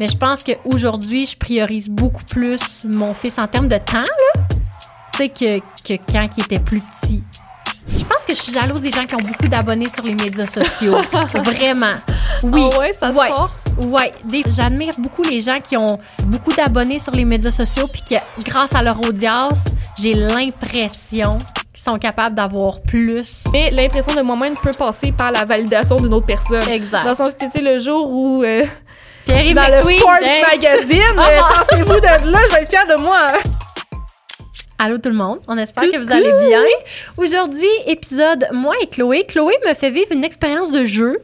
Mais je pense qu'aujourd'hui, je priorise beaucoup plus mon fils en termes de temps, là. Tu sais, que, que quand il était plus petit. Je pense que je suis jalouse des gens qui ont beaucoup d'abonnés sur les médias sociaux. Vraiment. Oui. Ah ouais, ça te Ouais. Ouais, j'admire beaucoup les gens qui ont beaucoup d'abonnés sur les médias sociaux puis que grâce à leur audience, j'ai l'impression qu'ils sont capables d'avoir plus. Mais l'impression de moi-même peut passer par la validation d'une autre personne. Exact. Dans le sens que, tu sais, le jour où euh, Pierre dans le Forbes hein? Magazine, euh, pensez-vous de là, je vais être fière de moi. Allô tout le monde, on espère que vous allez bien. Aujourd'hui, épisode moi et Chloé. Chloé me fait vivre une expérience de jeu,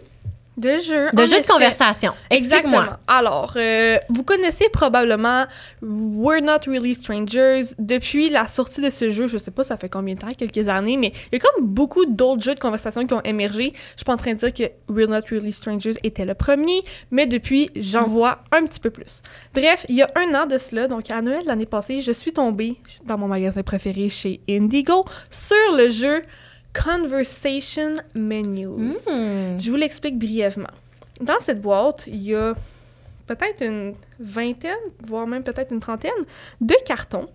De jeu. de conversation. Exactement. Alors, euh, vous connaissez probablement We're Not Really Strangers depuis la sortie de ce jeu. Je sais pas, ça fait combien de temps, quelques années, mais il y a comme beaucoup d'autres jeux de conversation qui ont émergé. Je suis pas en train de dire que We're Not Really Strangers était le premier, mais depuis, j'en Mm. vois un petit peu plus. Bref, il y a un an de cela, donc à Noël l'année passée, je suis tombée dans mon magasin préféré chez Indigo sur le jeu Conversation Menus. Hmm. Je vous l'explique brièvement. Dans cette boîte, il y a peut-être une vingtaine, voire même peut-être une trentaine de cartons.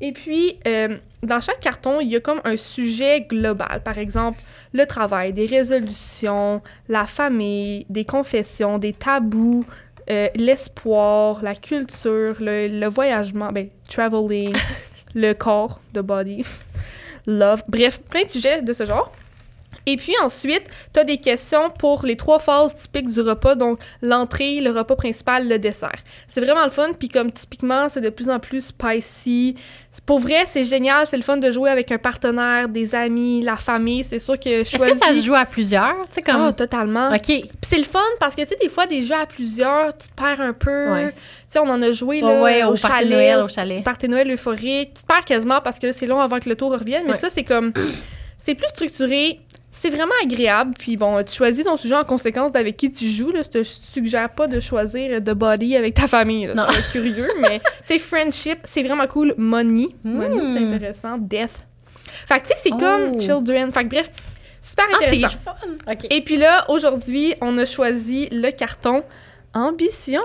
Et puis, euh, dans chaque carton, il y a comme un sujet global. Par exemple, le travail, des résolutions, la famille, des confessions, des tabous, euh, l'espoir, la culture, le, le voyagement, ben, traveling, le corps, the body, love. Bref, plein de sujets de ce genre. Et puis ensuite, tu as des questions pour les trois phases typiques du repas, donc l'entrée, le repas principal, le dessert. C'est vraiment le fun, puis comme typiquement, c'est de plus en plus spicy. Pour vrai, c'est génial, c'est le fun de jouer avec un partenaire, des amis, la famille. C'est sûr que je Est-ce que ça se joue à plusieurs? Tu sais, comme. Ah, totalement. OK. Puis c'est le fun parce que, tu sais, des fois, des jeux à plusieurs, tu te perds un peu. Ouais. Tu sais, on en a joué, là, ouais, au, au chalet. Noël, au chalet. Party de Noël euphorique. Tu te perds quasiment parce que là, c'est long avant que le tour revienne. Mais Ouais. ça, c'est comme... C'est plus structuré. C'est vraiment agréable. Puis bon, tu choisis ton sujet en conséquence d'avec qui tu joues. Là. Je te suggère pas de choisir de body avec ta famille. Là. Ça Non. va être curieux. mais, tu friendship, c'est vraiment cool. Money. Money, Mm. c'est intéressant. Death. Fait que, tu sais, c'est Oh. comme children. Fait que bref, super Ah, c'est intéressant. fun. Et puis là, aujourd'hui, on a choisi le carton Ambition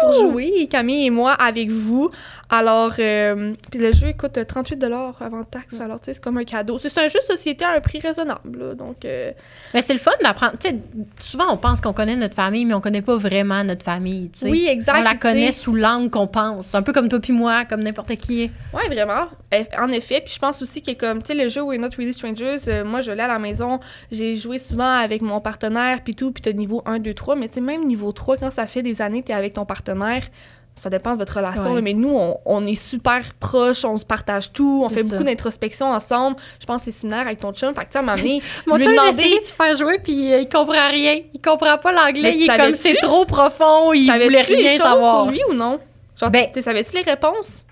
pour jouer, Camille et moi, avec vous. Alors, euh, puis le jeu coûte 38 avant taxe, alors tu sais, c'est comme un cadeau. C'est un jeu de société à un prix raisonnable, là, donc... euh, Mais c'est le fun d'apprendre. Tu sais, souvent, on pense qu'on connaît notre famille, mais on connaît pas vraiment notre famille. tu sais. oui, exact. On la connaît sous l'angle qu'on pense. C'est un peu comme toi puis moi, comme n'importe qui. Ouais, vraiment. En effet, puis je pense aussi que comme, tu sais, le jeu We're Not Really Strangers, euh, moi, je l'ai à la maison, j'ai joué souvent avec mon partenaire, puis tout, puis t'as niveau 1, 2, 3, mais tu sais, même niveau 3, quand ça fait des années que t'es avec ton partenaire, ça dépend de votre relation, Ouais. là, mais nous, on, on est super proches, on se partage tout, on fait ça. beaucoup d'introspection ensemble. Je pense que c'est similaire avec ton chum. Fait que, tu sais, Mon lui chum, demander- essayé de se faire jouer, puis euh, il comprend rien. Il comprend pas l'anglais. Il est comme, c'est trop profond. Il voulait les rien savoir. sur lui ou non? Genre, Ben- tu savais-tu les réponses?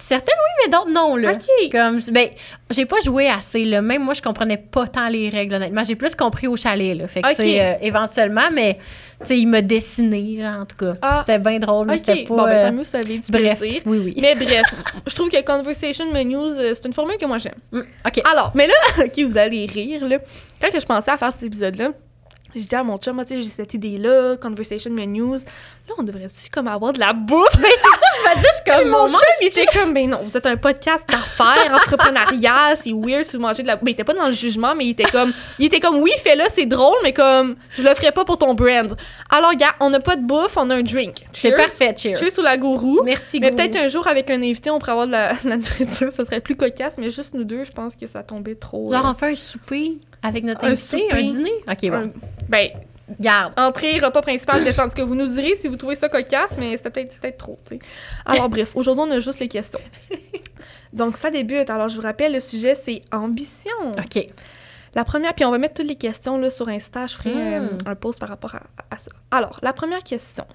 Certaines, oui, mais d'autres, non, là. Comme, ben, j'ai pas joué assez, là. Même moi, je comprenais pas tant les règles, honnêtement. J'ai plus compris au chalet, là. Fait que, c'est euh, éventuellement, mais, tu sais, il m'a dessiné, genre, en tout cas. Ah. C'était bien drôle, mais c'était pas. Bon, ben, euh, tant mieux, ça avait du bref, plaisir. oui, oui. Mais bref, je trouve que Conversation Menus, euh, c'est une formule que moi j'aime. Mm, OK. Alors, mais là, ok, vous allez rire, là. Quand que je pensais à faire cet épisode-là, j'ai dit à mon chum, Ah, tu sais, j'ai cette idée-là, Conversation Menus. Là, on devrait-tu comme avoir de la bouffe? Ben, c'est ça, je me dis, je comme mon chum, il était comme, ben non, vous êtes un podcast d'affaires, entrepreneurial, c'est weird si vous mangez de la. Ben, il était pas dans le jugement, mais il était comme, il était comme, oui, fais-le, c'est drôle, mais comme, je le ferai pas pour ton brand. Alors, gars, on n'a pas de bouffe, on a un drink. C'est parfait, cheers. Cheers sous la gourou. Merci, Mais peut-être un jour, avec un invité, on pourrait avoir de la, de la nourriture. Ça serait plus cocasse, mais juste nous deux, je pense que ça tombait trop. Genre, euh, on fait un souper avec notre Un invité, souper. un dîner? OK, bon. un- ben, Garde. entrée, repas principal, descente. Ce que vous nous direz si vous trouvez ça cocasse, mais c'était peut-être c'était trop, tu sais. Alors, bref, aujourd'hui, on a juste les questions. Donc, ça débute. Alors, je vous rappelle, le sujet, c'est ambition. OK. La première, puis on va mettre toutes les questions là, sur Insta. Je ferai Mm. un post par rapport à, à ça. Alors, la première question,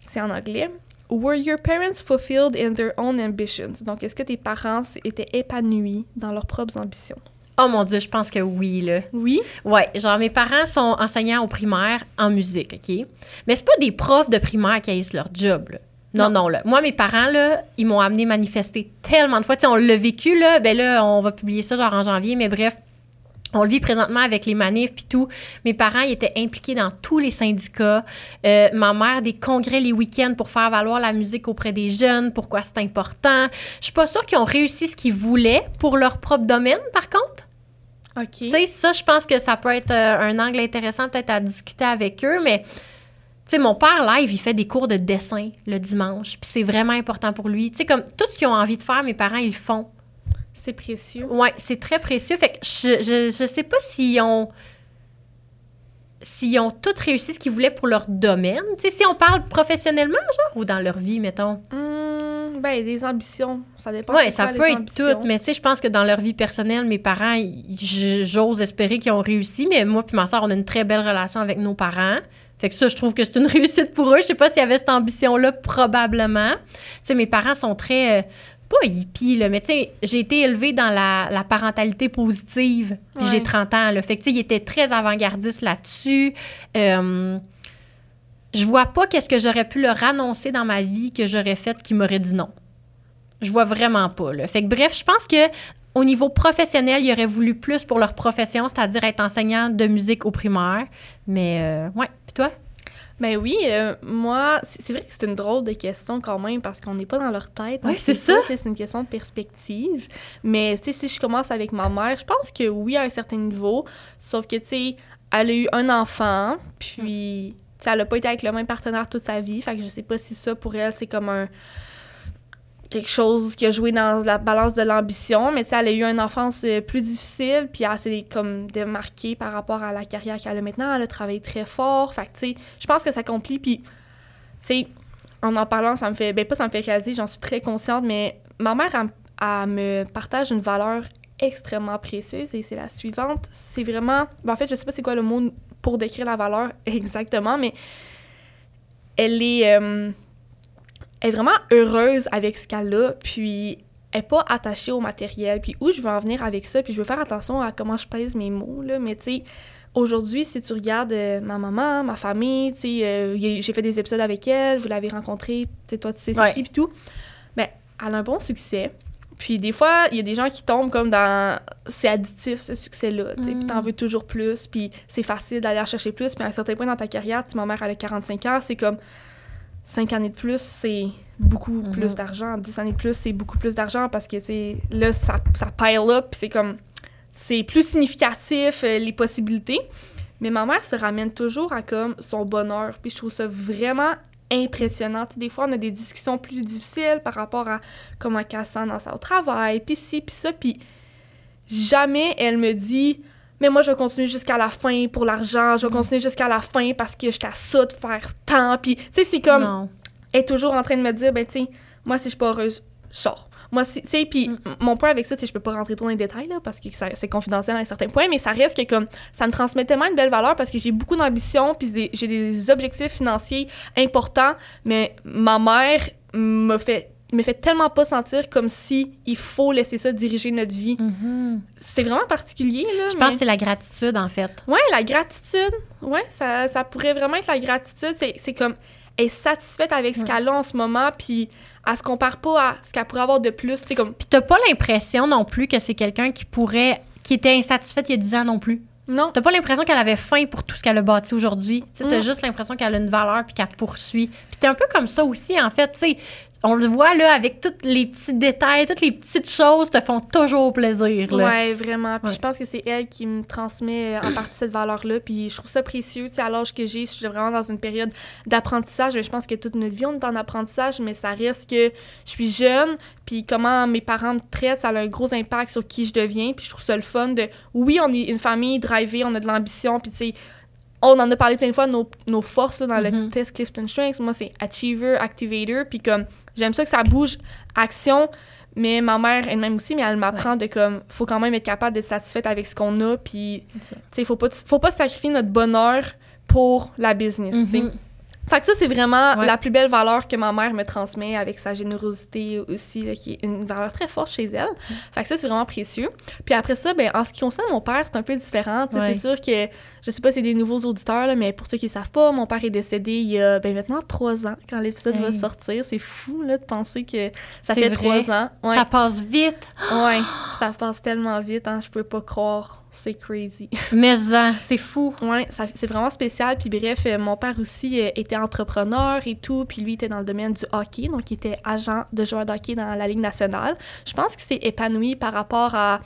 c'est en anglais. Were your parents fulfilled in their own ambitions? Donc, est-ce que tes parents étaient épanouis dans leurs propres ambitions? Oh mon Dieu, je pense que oui, là. Oui? Ouais, genre mes parents sont enseignants au primaire en musique, OK? Mais c'est pas des profs de primaire qui haïssent leur job, là. Non, non, là. Moi, mes parents, là, ils m'ont amené manifester tellement de fois. Tu sais, on l'a vécu, là. Ben là, on va publier ça genre en janvier, mais bref. On le vit présentement avec les manifs puis tout. Mes parents ils étaient impliqués dans tous les syndicats. Euh, ma mère des congrès les week-ends pour faire valoir la musique auprès des jeunes, pourquoi c'est important. Je suis pas sûre qu'ils ont réussi ce qu'ils voulaient pour leur propre domaine, par contre. OK. Tu sais, ça, je pense que ça peut être euh, un angle intéressant peut-être à discuter avec eux, mais tu sais, mon père live, il fait des cours de dessin le dimanche, puis c'est vraiment important pour lui. Tu sais, comme tout ce qu'ils ont envie de faire, mes parents, ils le font. C'est précieux. Ouais, c'est très précieux. Fait que je, je, je sais pas s'ils ont s'ils ont tous réussi ce qu'ils voulaient pour leur domaine. Tu sais, si on parle professionnellement, genre, ou dans leur vie, mettons. Hum, ben, des ambitions. Ça dépend. C'est ça quoi, peut les être ambitions. tout, mais tu sais, je pense que dans leur vie personnelle, mes parents, j'ose espérer qu'ils ont réussi, mais moi puis ma soeur, on a une très belle relation avec nos parents. Fait que ça, je trouve que c'est une réussite pour eux. Je sais pas s'il y avait cette ambition-là, probablement. Tu sais, mes parents sont très... euh, pas hippies, là, mais tu sais, j'ai été élevée dans la, la parentalité positive, puis Ouais. j'ai 30 ans, là. Fait que, tu sais, ils étaient très avant-gardistes là-dessus. Euh, je vois pas qu'est-ce que j'aurais pu leur annoncer dans ma vie que j'aurais fait qui m'aurait dit non. Je vois vraiment pas. Là. Fait que bref, je pense que au niveau professionnel, ils auraient voulu plus pour leur profession, c'est-à-dire être enseignant de musique au primaire. Mais euh, ouais. Puis toi? Ben oui, euh, moi, c'est vrai que c'est une drôle de question quand même parce qu'on n'est pas dans leur tête. sait c'est ça. C'est une question de perspective. Mais tu sais, si je commence avec ma mère, je pense que oui, à un certain niveau. Sauf que, tu sais, elle a eu un enfant, puis, tu sais, elle n'a pas été avec le même partenaire toute sa vie. Fait que je sais pas si ça, pour elle, c'est comme un quelque chose qui a joué dans la balance de l'ambition, mais tu sais, elle a eu une enfance euh, plus difficile, puis elle s'est comme démarquée par rapport à la carrière qu'elle a maintenant. Elle a travaillé très fort, fait que tu sais, je pense que ça accomplit, puis tu sais, en en parlant, ça me fait, ben pas ça me fait réaliser, j'en suis très consciente, mais ma mère, elle me partage une valeur extrêmement précieuse, et c'est la suivante, c'est vraiment, ben en fait, je sais pas c'est quoi le mot pour décrire la valeur exactement, mais elle est... euh, elle est vraiment heureuse avec ce qu'elle a, puis elle n'est pas attachée au matériel. Puis où je veux en venir avec ça, puis je veux faire attention à comment je pèse mes mots, là, mais tu sais, aujourd'hui, si tu regardes euh, ma maman, ma famille, tu sais, euh, j'ai fait des épisodes avec elle, vous l'avez rencontrée, tu sais, toi, tu sais c'est qui, puis tout, ben, elle a un bon succès. Puis des fois, il y a des gens qui tombent comme dans... C'est additif, ce succès-là, tu sais, puis t'en Mm. veux toujours plus, puis c'est facile d'aller en chercher plus, puis à un certain point dans ta carrière, tu sais, ma mère, elle a 45 ans, c'est comme... 5 années de plus, c'est beaucoup Mhm. plus d'argent. 10 années de plus, c'est beaucoup plus d'argent parce que, tu là, ça, ça pile up, c'est comme... C'est plus significatif, euh, les possibilités. Mais ma mère se ramène toujours à, comme, son bonheur. Puis je trouve ça vraiment impressionnant. Des fois, on a des discussions plus difficiles par rapport à comment elle se sent dans au travail, puis ci, puis ça, puis jamais elle me dit mais moi je vais continuer jusqu'à la fin pour l'argent, je vais continuer jusqu'à la fin parce que j'étais à ça de faire tant puis tu sais c'est comme non. elle est toujours en train de me dire ben tu sais moi si je suis pas heureuse, je sors. Moi tu sais puis Mm. mon point avec ça tu sais je peux pas rentrer trop dans les détails là parce que c'est confidentiel à un certain point mais ça reste que comme ça me transmet tellement une belle valeur parce que j'ai beaucoup d'ambition puis j'ai des objectifs financiers importants mais ma mère me fait me fait tellement pas sentir comme si il faut laisser ça diriger notre vie. Mhm. C'est vraiment particulier, là. Je mais- pense que c'est la gratitude, en fait. Ouais, la gratitude. Ouais, ça, ça pourrait vraiment être la gratitude. C'est, c'est comme, elle est satisfaite avec ce Ouais. qu'elle a en ce moment, puis elle se compare pas à ce qu'elle pourrait avoir de plus. Comme, Puis t'as pas l'impression non plus que c'est quelqu'un qui pourrait... qui était insatisfaite il y a 10 ans non plus. non. T'as pas l'impression qu'elle avait faim pour tout ce qu'elle a bâti aujourd'hui. T'as Mm. juste l'impression qu'elle a une valeur puis qu'elle poursuit. Puis t'es un peu comme ça aussi, en fait. Tu sais, on le voit là avec tous les petits détails, toutes les petites choses te font toujours plaisir. Là. Ouais, vraiment. Puis Ouais. je pense que c'est elle qui me transmet euh, en partie cette valeur-là. Puis je trouve ça précieux. Tu sais, à l'âge que j'ai, je suis vraiment dans une période d'apprentissage. Mais je pense que toute notre vie, on est en apprentissage, mais ça reste que je suis jeune. Puis comment mes parents me traitent, ça a un gros impact sur qui je deviens. Puis je trouve ça le fun de, oui, on est une famille drivée, on a de l'ambition. Puis tu sais, on en a parlé plein de fois, nos, nos forces là, dans le Mhm. test Clifton Strengths. Moi, c'est Achiever, Activator. Puis comme, j'aime ça que ça bouge, action. Mais ma mère elle-même aussi, mais elle m'apprend de comme, faut quand même être capable d'être satisfaite avec ce qu'on a. Puis, tu sais, faut pas, faut pas sacrifier notre bonheur pour la business. tu sais. Fait que ça, c'est vraiment Ouais. la plus belle valeur que ma mère me transmet avec sa générosité aussi, là, qui est une valeur très forte chez elle. Fait que ça, c'est vraiment précieux. Puis après ça, ben, en ce qui concerne mon père, c'est un peu différent. Ouais. C'est sûr que, je sais pas si c'est des nouveaux auditeurs, là, mais pour ceux qui ne savent pas, mon père est décédé il y a ben, maintenant trois ans, quand l'épisode va sortir. C'est fou là, de penser que ça fait trois ans. Ouais. Ça passe vite. Ouais, ça passe tellement vite, hein, je peux pas croire. C'est crazy. Mais ça, c'est fou. Ouais, c'est vraiment spécial. Puis bref, euh, mon père aussi euh, était entrepreneur et tout. Puis lui était dans le domaine du hockey. Donc, il était agent de joueur de hockey dans la Ligue nationale. Je pense qu'il s'est épanoui par rapport à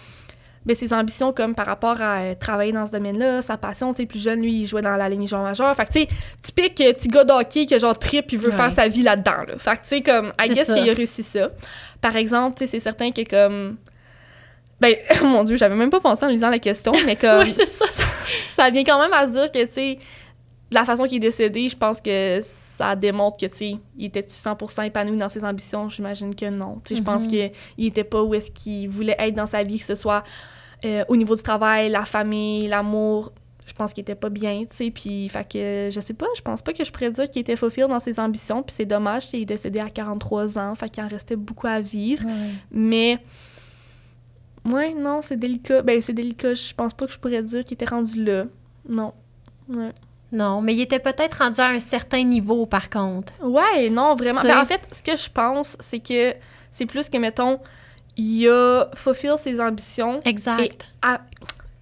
ben, ses ambitions, comme par rapport à euh, travailler dans ce domaine-là, sa passion. Tu sais, plus jeune, lui, il jouait dans la Ligue joueur majeur. Fait que, tu sais, typique petit gars de hockey que genre trip puis veut Ouais. faire sa vie là-dedans. Là. Fait que, tu sais, comme, I guess qu'il a réussi ça. Par exemple, tu sais, c'est certain que comme. Ben, mon Dieu, j'avais même pas pensé en lisant la question, mais comme. Ça. ça vient quand même à se dire que, tu sais, de la façon qu'il est décédé, je pense que ça démontre que, tu sais, il était 100% épanoui dans ses ambitions. J'imagine que non. Tu sais, je pense Mhm. qu'il était pas où est-ce qu'il voulait être dans sa vie, que ce soit euh, au niveau du travail, la famille, l'amour. Je pense qu'il était pas bien, tu sais, puis, fait que, je sais pas, je pense pas que je pourrais dire qu'il était fulfilled dans ses ambitions, puis c'est dommage qu'il est décédé à 43 ans, fait qu'il en restait beaucoup à vivre. Mais, ouais, non, c'est délicat. Ben, c'est délicat. Je pense pas que je pourrais dire qu'il était rendu là. Non. Ouais. Non, mais il était peut-être rendu à un certain niveau, par contre. Ouais, non, vraiment. Ben, en fait, ce que je pense, c'est que c'est plus que, mettons, il a fulfill ses ambitions. Exact. à-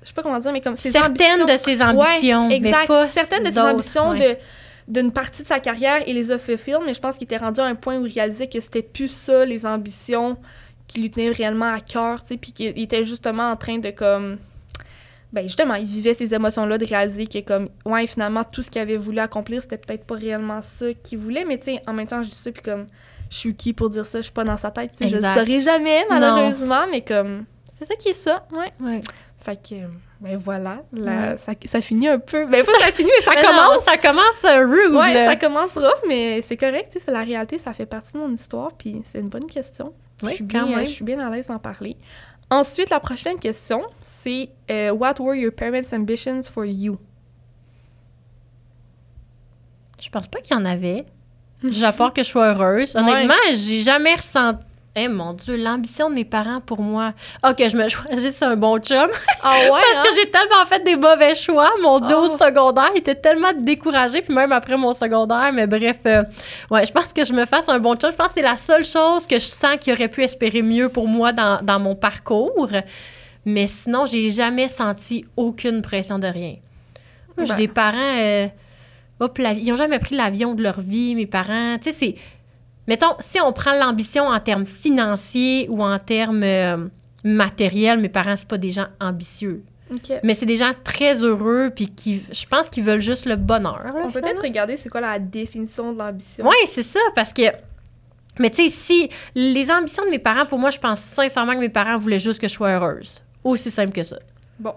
je sais pas comment dire, mais comme ses Certaines ambitions. de ses ambitions, Ouais, mais exact. pas Certaines de ses ambitions ouais. de d'une partie de sa carrière, il les a fulfill, mais je pense qu'il était rendu à un point où il réalisait que c'était plus ça, les ambitions qui lui tenaient réellement à cœur, tu sais, puis qu'il était justement en train de, comme... Ben, justement, il vivait ces émotions-là, de réaliser que, comme, ouais, finalement, tout ce qu'il avait voulu accomplir, c'était peut-être pas réellement ça qu'il voulait, mais tu sais, en même temps, je dis ça, puis comme, je suis qui pour dire ça, je suis pas dans sa tête, tu sais, je le Exact. saurai jamais, malheureusement, mais comme, c'est ça qui est ça, ouais. Ouais. Fait que, ben voilà, Ouais. ça, ça finit un peu. Ben, pas ça finit, mais ça Mais non, commence. ça commence euh, rude. Ouais, là. ça commence rough, mais c'est correct, c'est la réalité, ça fait partie de mon histoire, puis c'est une bonne question. Oui, je, suis bien, même. je suis bien à l'aise d'en parler. Ensuite, la prochaine question, c'est euh, What were your parents' ambitions for you? Je pense pas qu'il y en avait. J'ai peur que je sois heureuse. Honnêtement, j'ai jamais ressenti. Eh mon Dieu, l'ambition de mes parents pour moi. Ah, que je me choisisse un bon chum. Ah ouais, Parce que j'ai tellement fait des mauvais choix. Mon Dieu, au Oh. secondaire, il était tellement découragé. Puis même après mon secondaire, mais bref, euh, ouais, je pense que je me fasse un bon chum. Je pense que c'est la seule chose que je sens qu'il aurait pu espérer mieux pour moi dans, dans mon parcours. Mais sinon, j'ai jamais senti aucune pression de rien. J'ai Ben. des parents. euh, hop, ils n'ont jamais pris l'avion de leur vie, mes parents. Tu sais, c'est. Mettons, si on prend l'ambition en termes financiers ou en termes euh, matériels, mes parents, c'est pas des gens ambitieux. Ok. Mais c'est des gens très heureux, puis qui, je pense qu'ils veulent juste le bonheur. là, On peut peut-être regarder c'est quoi la définition de l'ambition. Oui, c'est ça, parce que. Mais tu sais, si. Les ambitions de mes parents, pour moi, je pense sincèrement que mes parents voulaient juste que je sois heureuse. Aussi simple que ça. Bon.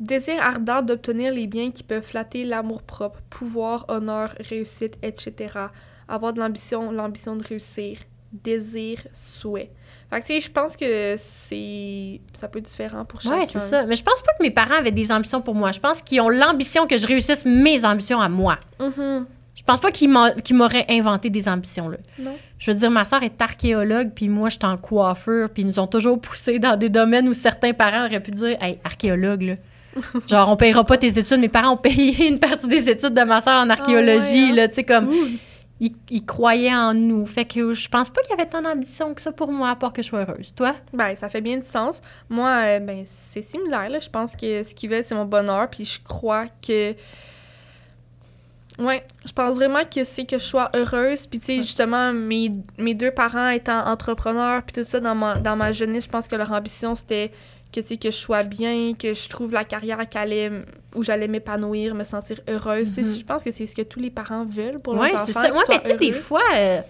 Désir ardent d'obtenir les biens qui peuvent flatter l'amour-propre, pouvoir, honneur, réussite, etc. Avoir de l'ambition, l'ambition de réussir. Désir, souhait. Fait que, tu sais, je pense que c'est... Ça peut être différent pour chacun. Oui, c'est ça. Mais je pense pas que mes parents avaient des ambitions pour moi. Je pense qu'ils ont l'ambition que je réussisse mes ambitions à moi. Mhm. Je pense pas qu'ils qu'ils m'auraient inventé des ambitions, là. Non. Je veux dire, ma soeur est archéologue, puis moi, je suis en coiffure, puis ils nous ont toujours poussé dans des domaines où certains parents auraient pu dire Hey, archéologue, là. Genre, on payera pas tes études. Mes parents ont payé une partie des études de ma soeur en archéologie, ouais, hein? là. Tu sais, comme. Ils croyaient en nous. Fait que je pense pas qu'il y avait tant d'ambition que ça pour moi, à part que je sois heureuse. Toi? Ben, ça fait bien du sens. Moi, euh, ben, c'est similaire, là. Je pense que ce qui veut, c'est mon bonheur, puis je crois que... Ouais, je pense vraiment que c'est que je sois heureuse, puis tu sais, justement, mes, mes deux parents étant entrepreneurs, puis tout ça, dans ma, dans ma jeunesse, je pense que leur ambition, c'était que, tu que je sois bien, que je trouve la carrière qui où j'allais m'épanouir, me sentir heureuse. Tu Mhm. Je pense que c'est ce que tous les parents veulent pour Oui, leurs c'est enfants. ça. qu'ils Ouais, mais tu sais, des fois, euh,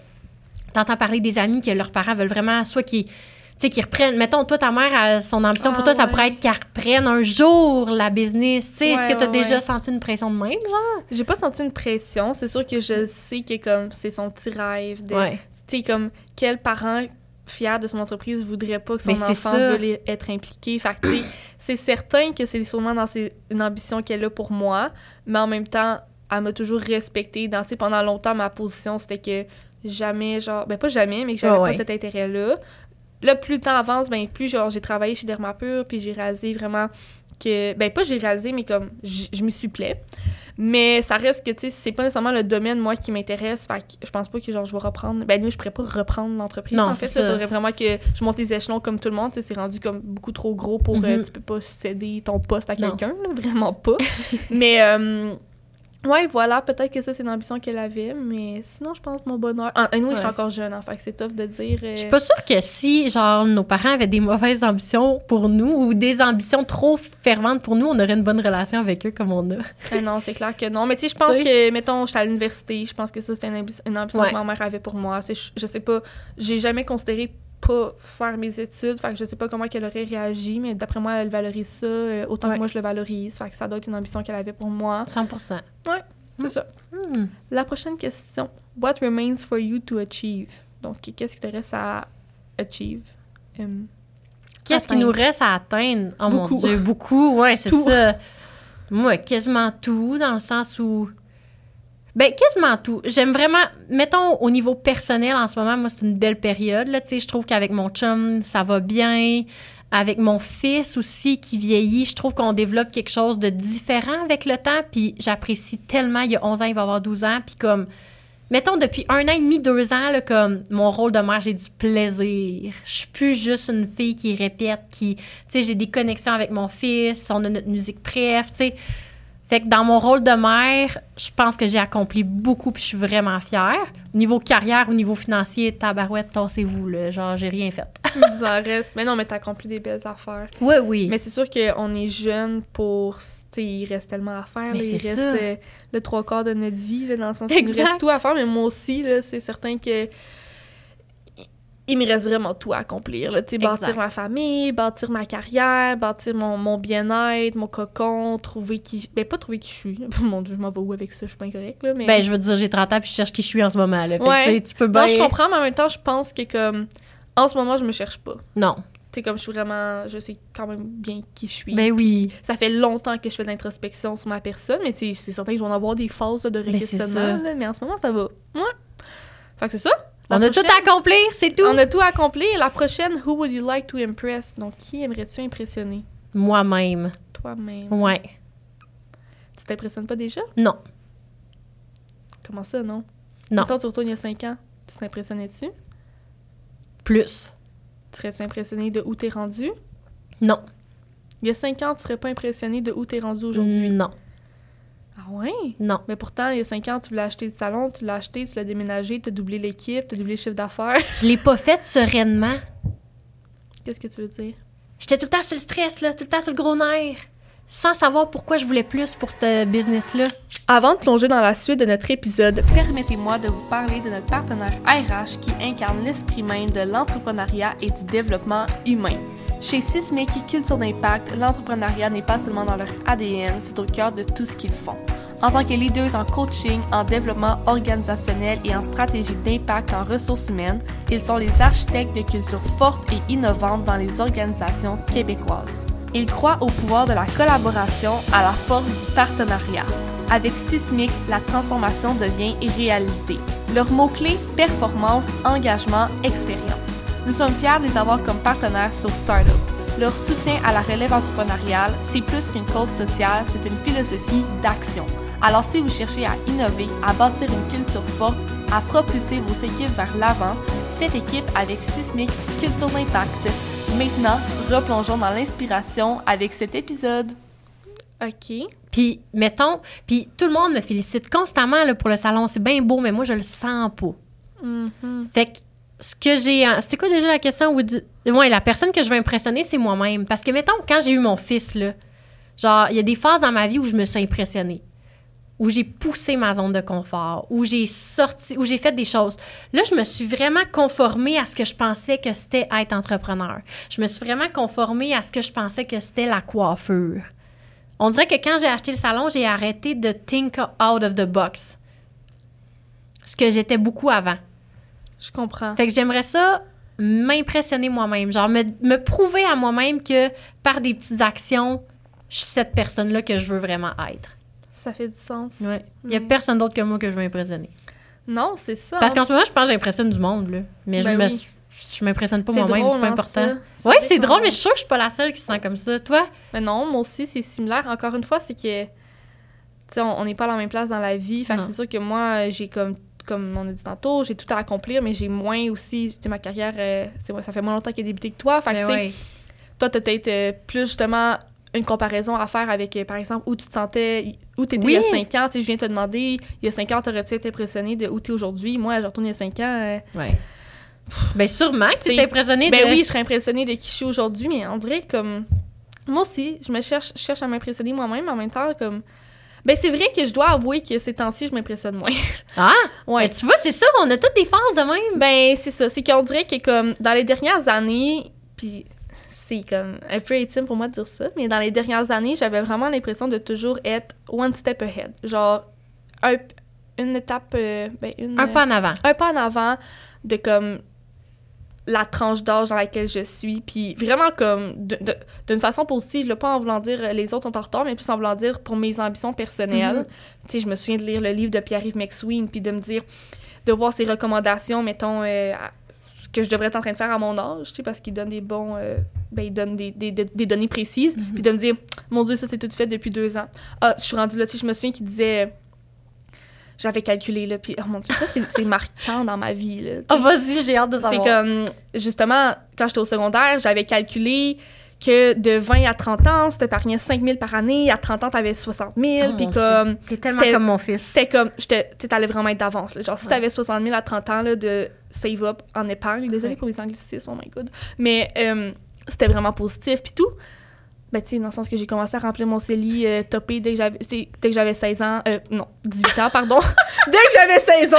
t'entends parler des amis que leurs parents veulent vraiment, soit qu'ils. Tu sais, qu'ils reprennent. Mettons, toi, ta mère, a son ambition pour Ah, toi, ça ouais. pourrait être qu'elle reprenne un jour la business. Tu sais, est-ce Ouais, que t'as ouais, déjà ouais. senti une pression de même, genre? J'ai pas senti une pression. C'est sûr que je sais que comme c'est son petit rêve de Ouais. tu sais comme quel parent fier de son entreprise voudrait pas que son Mais enfant veuille être impliqué. Fait c'est certain que c'est sûrement dans ses- une ambition qu'elle a pour moi, mais en même temps, elle m'a toujours respectée. Dans, pendant longtemps, ma position, c'était que jamais, genre, ben pas jamais, mais que j'avais Ah pas cet intérêt-là. Là, plus le temps avance, ben plus, genre, j'ai travaillé chez Dermapur, puis j'ai réalisé vraiment que. Ben, pas j'ai réalisé, mais comme je m'y suis plaît. Mais ça reste que, tu sais, c'est pas nécessairement le domaine, moi, qui m'intéresse. Fait que je pense pas que, genre, je vais reprendre. Ben, nous, je pourrais pas reprendre l'entreprise. Non, en fait, ça. faudrait vraiment que je monte les échelons comme tout le monde. Tu sais, c'est rendu comme beaucoup trop gros pour. euh, Mhm. tu peux pas céder ton poste à quelqu'un, vraiment pas. mais. euh, Ouais, voilà, peut-être que ça, c'est une ambition qu'elle avait, mais sinon, je pense mon bonheur. Ah, anyway, je suis encore jeune, hein, fait que c'est tough de dire. euh, Je suis pas sûre que si, genre, nos parents avaient des mauvaises ambitions pour nous ou des ambitions trop ferventes pour nous, on aurait une bonne relation avec eux comme on a. Ah non, c'est clair que non. Mais tu sais, je pense que, mettons, j'étais à l'université, je pense que ça, c'était une, ambi- une ambition Ouais. que ma mère avait pour moi. Je, je sais pas, j'ai jamais considéré pas faire mes études, fait que je sais pas comment qu'elle aurait réagi, mais d'après moi, elle valorise ça euh, autant Ouais. que moi je le valorise, fait que ça doit être une ambition qu'elle avait pour moi. 100% C'est ça. Hmm. La prochaine question. What remains for you to achieve? Donc, qu'est-ce qui te reste à achieve? Hum, Qu'est-ce qui nous reste à atteindre? Oh Beaucoup. mon Dieu, beaucoup, ouais, c'est ça. Moi, quasiment tout, dans le sens où. Ben, quasiment tout. J'aime vraiment. Mettons, au niveau personnel, en ce moment, moi, c'est une belle période. Là, tu sais, je trouve qu'avec mon chum, ça va bien. Avec mon fils aussi, qui vieillit, je trouve qu'on développe quelque chose de différent avec le temps. Puis j'apprécie tellement. Il y a 11 ans, il va avoir 12 ans. Puis comme. Mettons, depuis un an et demi, deux ans, là, comme mon rôle de mère, j'ai du plaisir. Je suis plus juste une fille qui répète, qui. Tu sais, j'ai des connexions avec mon fils, on a notre musique bref, tu sais. Fait que dans mon rôle de mère, je pense que j'ai accompli beaucoup puis je suis vraiment fière. Au niveau carrière, au niveau financier, tabarouette, tassez-vous, là. Genre, j'ai rien fait. Il vous en reste. Mais non, mais t'as accompli des belles affaires. Oui, oui. Mais c'est sûr qu'on est jeune pour. Tu sais, il reste tellement à faire. Là. il reste ça. euh, le trois quarts de notre vie, là, dans le sens qu'il Exact. reste tout à faire. Mais moi aussi, là, c'est certain que. Il me reste vraiment tout à accomplir. Là. Bâtir ma famille, bâtir ma carrière, bâtir mon, mon bien-être, mon cocon, trouver qui. Ben, pas trouver qui je suis. Mon Dieu, je m'en vais où avec ça? Je suis pas correcte, là. Mais... Ben, je veux dire, j'ai 30 ans puis je cherche qui je suis en ce moment, là. Fait Ouais. tu sais, tu peux bien... non, je comprends, mais en même temps, je pense que, comme. En ce moment, je me cherche pas. Non. Tu sais, comme je suis vraiment. Je sais quand même bien qui je suis. Ben oui. Ça fait longtemps que je fais de l'introspection sur ma personne, mais tu sais, c'est certain que je vais en avoir des phases là, de Ben, là, mais en ce moment, ça va. Ouais. Fait que c'est ça. La on a tout à accomplir, c'est tout. On a tout à accomplir. La prochaine, who would you like to impress? Donc, qui aimerais-tu impressionner? Moi-même. Toi-même. Ouais. Tu t'impressionnes pas déjà? Non. Comment ça, non? Non. Mettons, tu retournes il y a 5 ans. Tu t'impressionnais-tu? Plus. Serais-tu impressionné de où t'es rendu? Non. Il y a 5 ans, tu serais pas impressionné de où t'es rendu aujourd'hui? Non. Ah ouais? Non. Mais pourtant, il y a 5 ans, tu voulais acheter le salon, tu l'as acheté, tu l'as déménagé, tu as doublé l'équipe, tu as doublé le chiffre d'affaires. Je l'ai pas fait sereinement. Qu'est-ce que tu veux dire? J'étais tout le temps sur le stress, là, tout le temps sur le gros nerf. Sans savoir pourquoi je voulais plus pour ce business-là. Avant de plonger dans la suite de notre épisode, permettez-moi de vous parler de notre partenaire RH qui incarne l'esprit même de l'entrepreneuriat et du développement humain. Chez Sismic Culture d'Impact, l'entrepreneuriat n'est pas seulement dans leur ADN, c'est au cœur de tout ce qu'ils font. En tant que leaders en coaching, en développement organisationnel et en stratégie d'impact en ressources humaines, ils sont les architectes de cultures fortes et innovantes dans les organisations québécoises. Ils croient au pouvoir de la collaboration, à la force du partenariat. Avec Sismic, la transformation devient réalité. Leurs mots-clés, performance, engagement, expérience. Nous sommes fiers de les avoir comme partenaires sur Startup. Leur soutien à la relève entrepreneuriale, c'est plus qu'une cause sociale, c'est une philosophie d'action. Alors si vous cherchez à innover, à bâtir une culture forte, à propulser vos équipes vers l'avant, faites équipe avec Sismic Culture d'Impact. Maintenant, replongeons dans l'inspiration avec cet épisode. OK. Puis, mettons, puis tout le monde me félicite constamment là, pour le salon. C'est bien beau, mais moi, je le sens pas. Mhm. Fait que ce que j'ai. C'est quoi déjà la question? Ouais, la personne que je veux impressionner, c'est moi-même. Parce que, mettons, quand j'ai eu mon fils, là, genre, il y a des phases dans ma vie où je me suis impressionnée. Où j'ai poussé ma zone de confort, où j'ai sorti, où j'ai fait des choses. Là, je me suis vraiment conformée à ce que je pensais que c'était être entrepreneur. Je me suis vraiment conformée à ce que je pensais que c'était la coiffure. On dirait que quand j'ai acheté le salon, j'ai arrêté de think out of the box. Ce que j'étais beaucoup avant. Je comprends. Fait que j'aimerais ça m'impressionner moi-même. Genre, me, me prouver à moi-même que par des petites actions, je suis cette personne-là que je veux vraiment être. Ça fait du sens. Ouais. Il n'y a Mm. personne d'autre que moi que je veux impressionner. Non, c'est ça. Parce hein. qu'en ce moment, je pense que j'impressionne du monde, là. Mais je Ben me oui. suis- je m'impressionne pas moi-même, c'est pas hein, important. vrai c'est drôle, mais je suis sûre que je suis pas la seule qui se sent comme ça. Toi? Mais non, moi aussi, c'est similaire. Encore une fois, c'est que, tu sais, on n'est pas à la même place dans la vie. Fait que c'est sûr que moi, j'ai comme, comme on a dit tantôt, j'ai tout à accomplir, mais j'ai moins aussi, tu ma carrière, euh, ça fait moins longtemps qu'elle a débuté que toi. Fait que, Ben tu sais, ouais. toi, t'as peut-être euh, plus justement une comparaison à faire avec, euh, par exemple, où tu te sentais, où tu étais Oui. il y a 5 ans. Tu sais, je viens te demander, il y a 5 ans, t'aurais-tu été impressionné de où tu es aujourd'hui? Moi, je retourne il y a 5 ans. euh, Ouais. Ben sûrement que tu T'sais, es impressionné ben de... oui, je serais impressionnée de qui je suis aujourd'hui, mais on dirait comme. Moi aussi, je me cherche, je cherche à m'impressionner moi-même, mais en même temps, comme. Ben, c'est vrai que je dois avouer que ces temps-ci, je m'impressionne moins. Ah! ouais. Ben, tu vois, c'est ça, on a toutes des phases de même. Ben, c'est ça. C'est qu'on dirait que, comme, dans les dernières années, puis c'est comme un peu intime pour moi de dire ça, mais dans les dernières années, j'avais vraiment l'impression de toujours être one step ahead. Genre, un- une étape. euh, ben, une, Un pas en avant. un pas en avant de comme la tranche d'âge dans laquelle je suis puis vraiment comme de- de- d'une façon positive là, pas en voulant dire euh, les autres sont en retard mais plus en voulant dire pour mes ambitions personnelles Mhm. tu sais je me souviens de lire le livre de Pierre-Yves McSween puis de me dire de voir ses recommandations mettons euh, à- ce que je devrais être en train de faire à mon âge tu sais parce qu'il donne des bons euh, ben il donne des, des, des- des données précises Mhm. puis de me dire mon dieu ça c'est tout fait depuis deux ans ah je suis rendue là tu sais je me souviens qu'il disait j'avais calculé là puis oh mon dieu ça c'est c'est marquant dans ma vie là, tu. Oh, vas-y, j'ai hâte de C'est savoir. comme, justement, quand j'étais au secondaire, j'avais calculé que de 20 à 30 ans, si t'épargnais 5 000 par année, à 30 ans, t'avais 60 000, Oh, puis comme, T'es tellement c'était- comme mon fils. c'était comme, tu t'allais vraiment être d'avance. Genre, si Ouais. t'avais 60 000 à 30 ans, là, de save up en épargne, désolée Ouais. pour les anglicismes, oh my god, mais euh, c'était vraiment positif, puis tout. Ben, tu sais, dans le sens que j'ai commencé à remplir mon CELI euh, topé dès que j'avais dès que j'avais 16 ans. Euh, non, 18 ans, pardon. dès que j'avais 16 ans.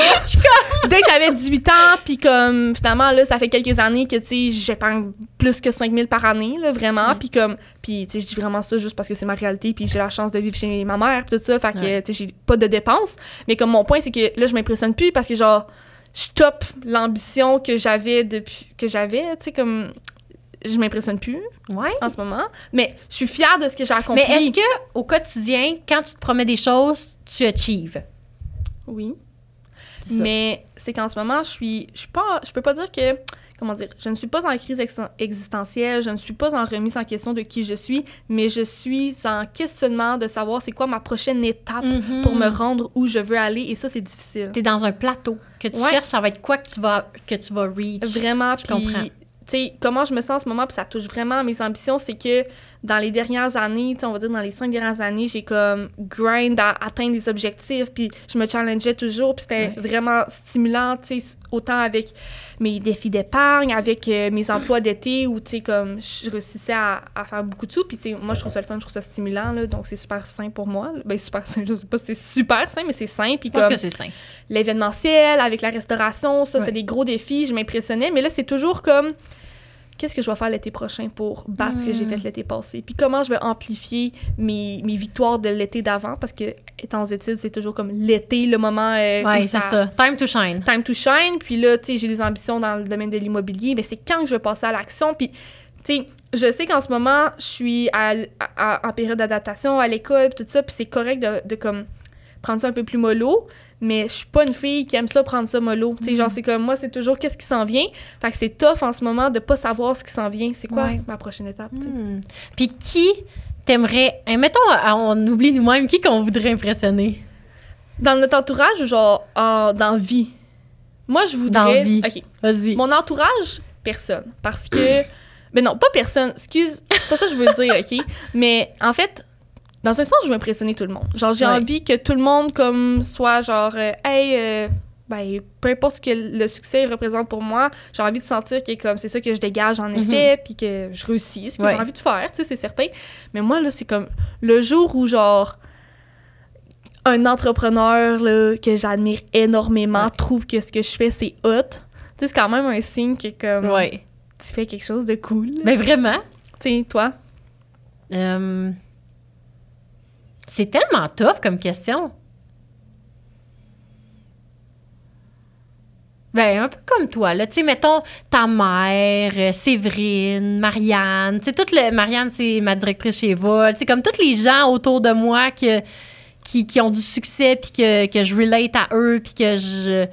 dès que j'avais 18 ans, puis comme, finalement, là, ça fait quelques années que, tu sais, j'épargne plus que 5 000 par année, là, vraiment. Mm. Puis comme, puis, tu sais, je dis vraiment ça juste parce que c'est ma réalité, puis j'ai la chance de vivre chez ma mère, puis tout ça. Fait que, Ouais. tu sais, j'ai pas de dépenses. Mais comme mon point, c'est que là, je m'impressionne plus parce que, genre, je top l'ambition que j'avais depuis, que j'avais, tu sais, comme, je m'impressionne plus Ouais. en ce moment. Mais je suis fière de ce que j'ai accompli. Mais est-ce que au quotidien, quand tu te promets des choses, tu achieves? Oui. Mais c'est qu'en ce moment, je suis, je suis pas, je peux pas dire que, comment dire, je ne suis pas en crise existen- existentielle, je ne suis pas en remise en question de qui je suis, mais je suis en questionnement de savoir c'est quoi ma prochaine étape Mhm. pour me rendre où je veux aller, et ça, c'est difficile. T'es dans un plateau que tu Ouais. cherches, ça va être quoi que tu vas que tu vas reach. Vraiment, Je comprends. Tu sais, comment je me sens en ce moment, puis ça touche vraiment à mes ambitions, c'est que dans les dernières années, on va dire dans les cinq dernières années, j'ai comme grind à atteindre des objectifs, puis je me challengeais toujours, puis c'était Ouais. vraiment stimulant, autant avec mes défis d'épargne, avec euh, mes emplois d'été, où, tu sais, comme je réussissais à, à faire beaucoup de sous, puis moi, je trouve ça le fun, je trouve ça stimulant, là, donc c'est super sain pour moi. Ben, super sain, je sais pas si c'est super sain, mais c'est sain, puis comme l'événementiel, avec la restauration, ça, Ouais. c'est des gros défis, je m'impressionnais. Mais là, c'est toujours comme, qu'est-ce que je vais faire l'été prochain pour battre ce que j'ai Hmm. fait l'été passé? Puis comment je vais amplifier mes, mes victoires de l'été d'avant? Parce que, étant aux études, c'est toujours comme l'été, le moment euh, Ouais, c'est ça. Time to shine. time to shine. Puis là, tu sais, j'ai des ambitions dans le domaine de l'immobilier. Mais c'est quand que je vais passer à l'action? Puis, tu sais, je sais qu'en ce moment, je suis à, à- en période d'adaptation à l'école, tout ça. Puis c'est correct de, de, comme prendre ça un peu plus mollo. Mais je suis pas une fille qui aime ça prendre ça mollo. Tu sais, genre, c'est comme moi, c'est toujours qu'est-ce qui s'en vient. Fait que c'est tough en ce moment de pas savoir ce qui s'en vient. C'est quoi Ouais. ma prochaine étape? Hmm. Puis qui t'aimerais... hein, mettons, euh, on oublie nous-mêmes, qui qu'on voudrait impressionner? Dans notre entourage ou genre en, dans vie? Moi, je Dans voudrais. vie. OK. Vas-y. Mon entourage, personne. Parce que. Mais non, pas personne. Excuse, c'est pas ça que je veux dire, OK? Mais en fait, dans un sens, je veux impressionner tout le monde. Genre, j'ai Ouais. envie que tout le monde, comme, soit genre, euh, hey, euh, ben, peu importe ce que le succès représente pour moi, j'ai envie de sentir que, comme, c'est ça que je dégage en effet, puis que je réussis, ce que Mhm. Ouais. j'ai envie de faire, tu sais, c'est certain. Mais moi, là, c'est comme le jour où, genre, un entrepreneur là, que j'admire énormément Ouais. trouve que ce que je fais, c'est hot. Tu sais, c'est quand même un signe que, comme, tu fais quelque chose de cool. Ben vraiment. Tu sais, toi? Euh, C'est tellement tough comme question. Ben, un peu comme toi, là. Tu sais, mettons, ta mère, euh, Séverine, Marianne. Tu sais, toute le... Marianne, c'est ma directrice chez Vol. Tu sais, comme tous les gens autour de moi qui ont du succès, puis que, que je relate à eux, puis que je...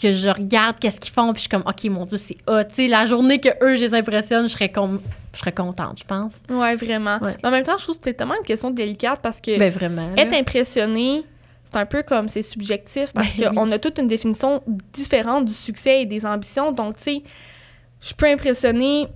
que je regarde qu'est-ce qu'ils font, puis je suis comme, OK, mon Dieu, c'est hot. Tu sais, la journée que eux, je les impressionne, je serais, com- je serais contente, je pense. Ouais, vraiment. Ouais. Mais en même temps, je trouve que c'est tellement une question délicate parce que Ben, vraiment. être impressionné, c'est un peu comme c'est subjectif parce Ben oui. qu'on a toute une définition différente du succès et des ambitions. Donc, tu sais, je peux impressionner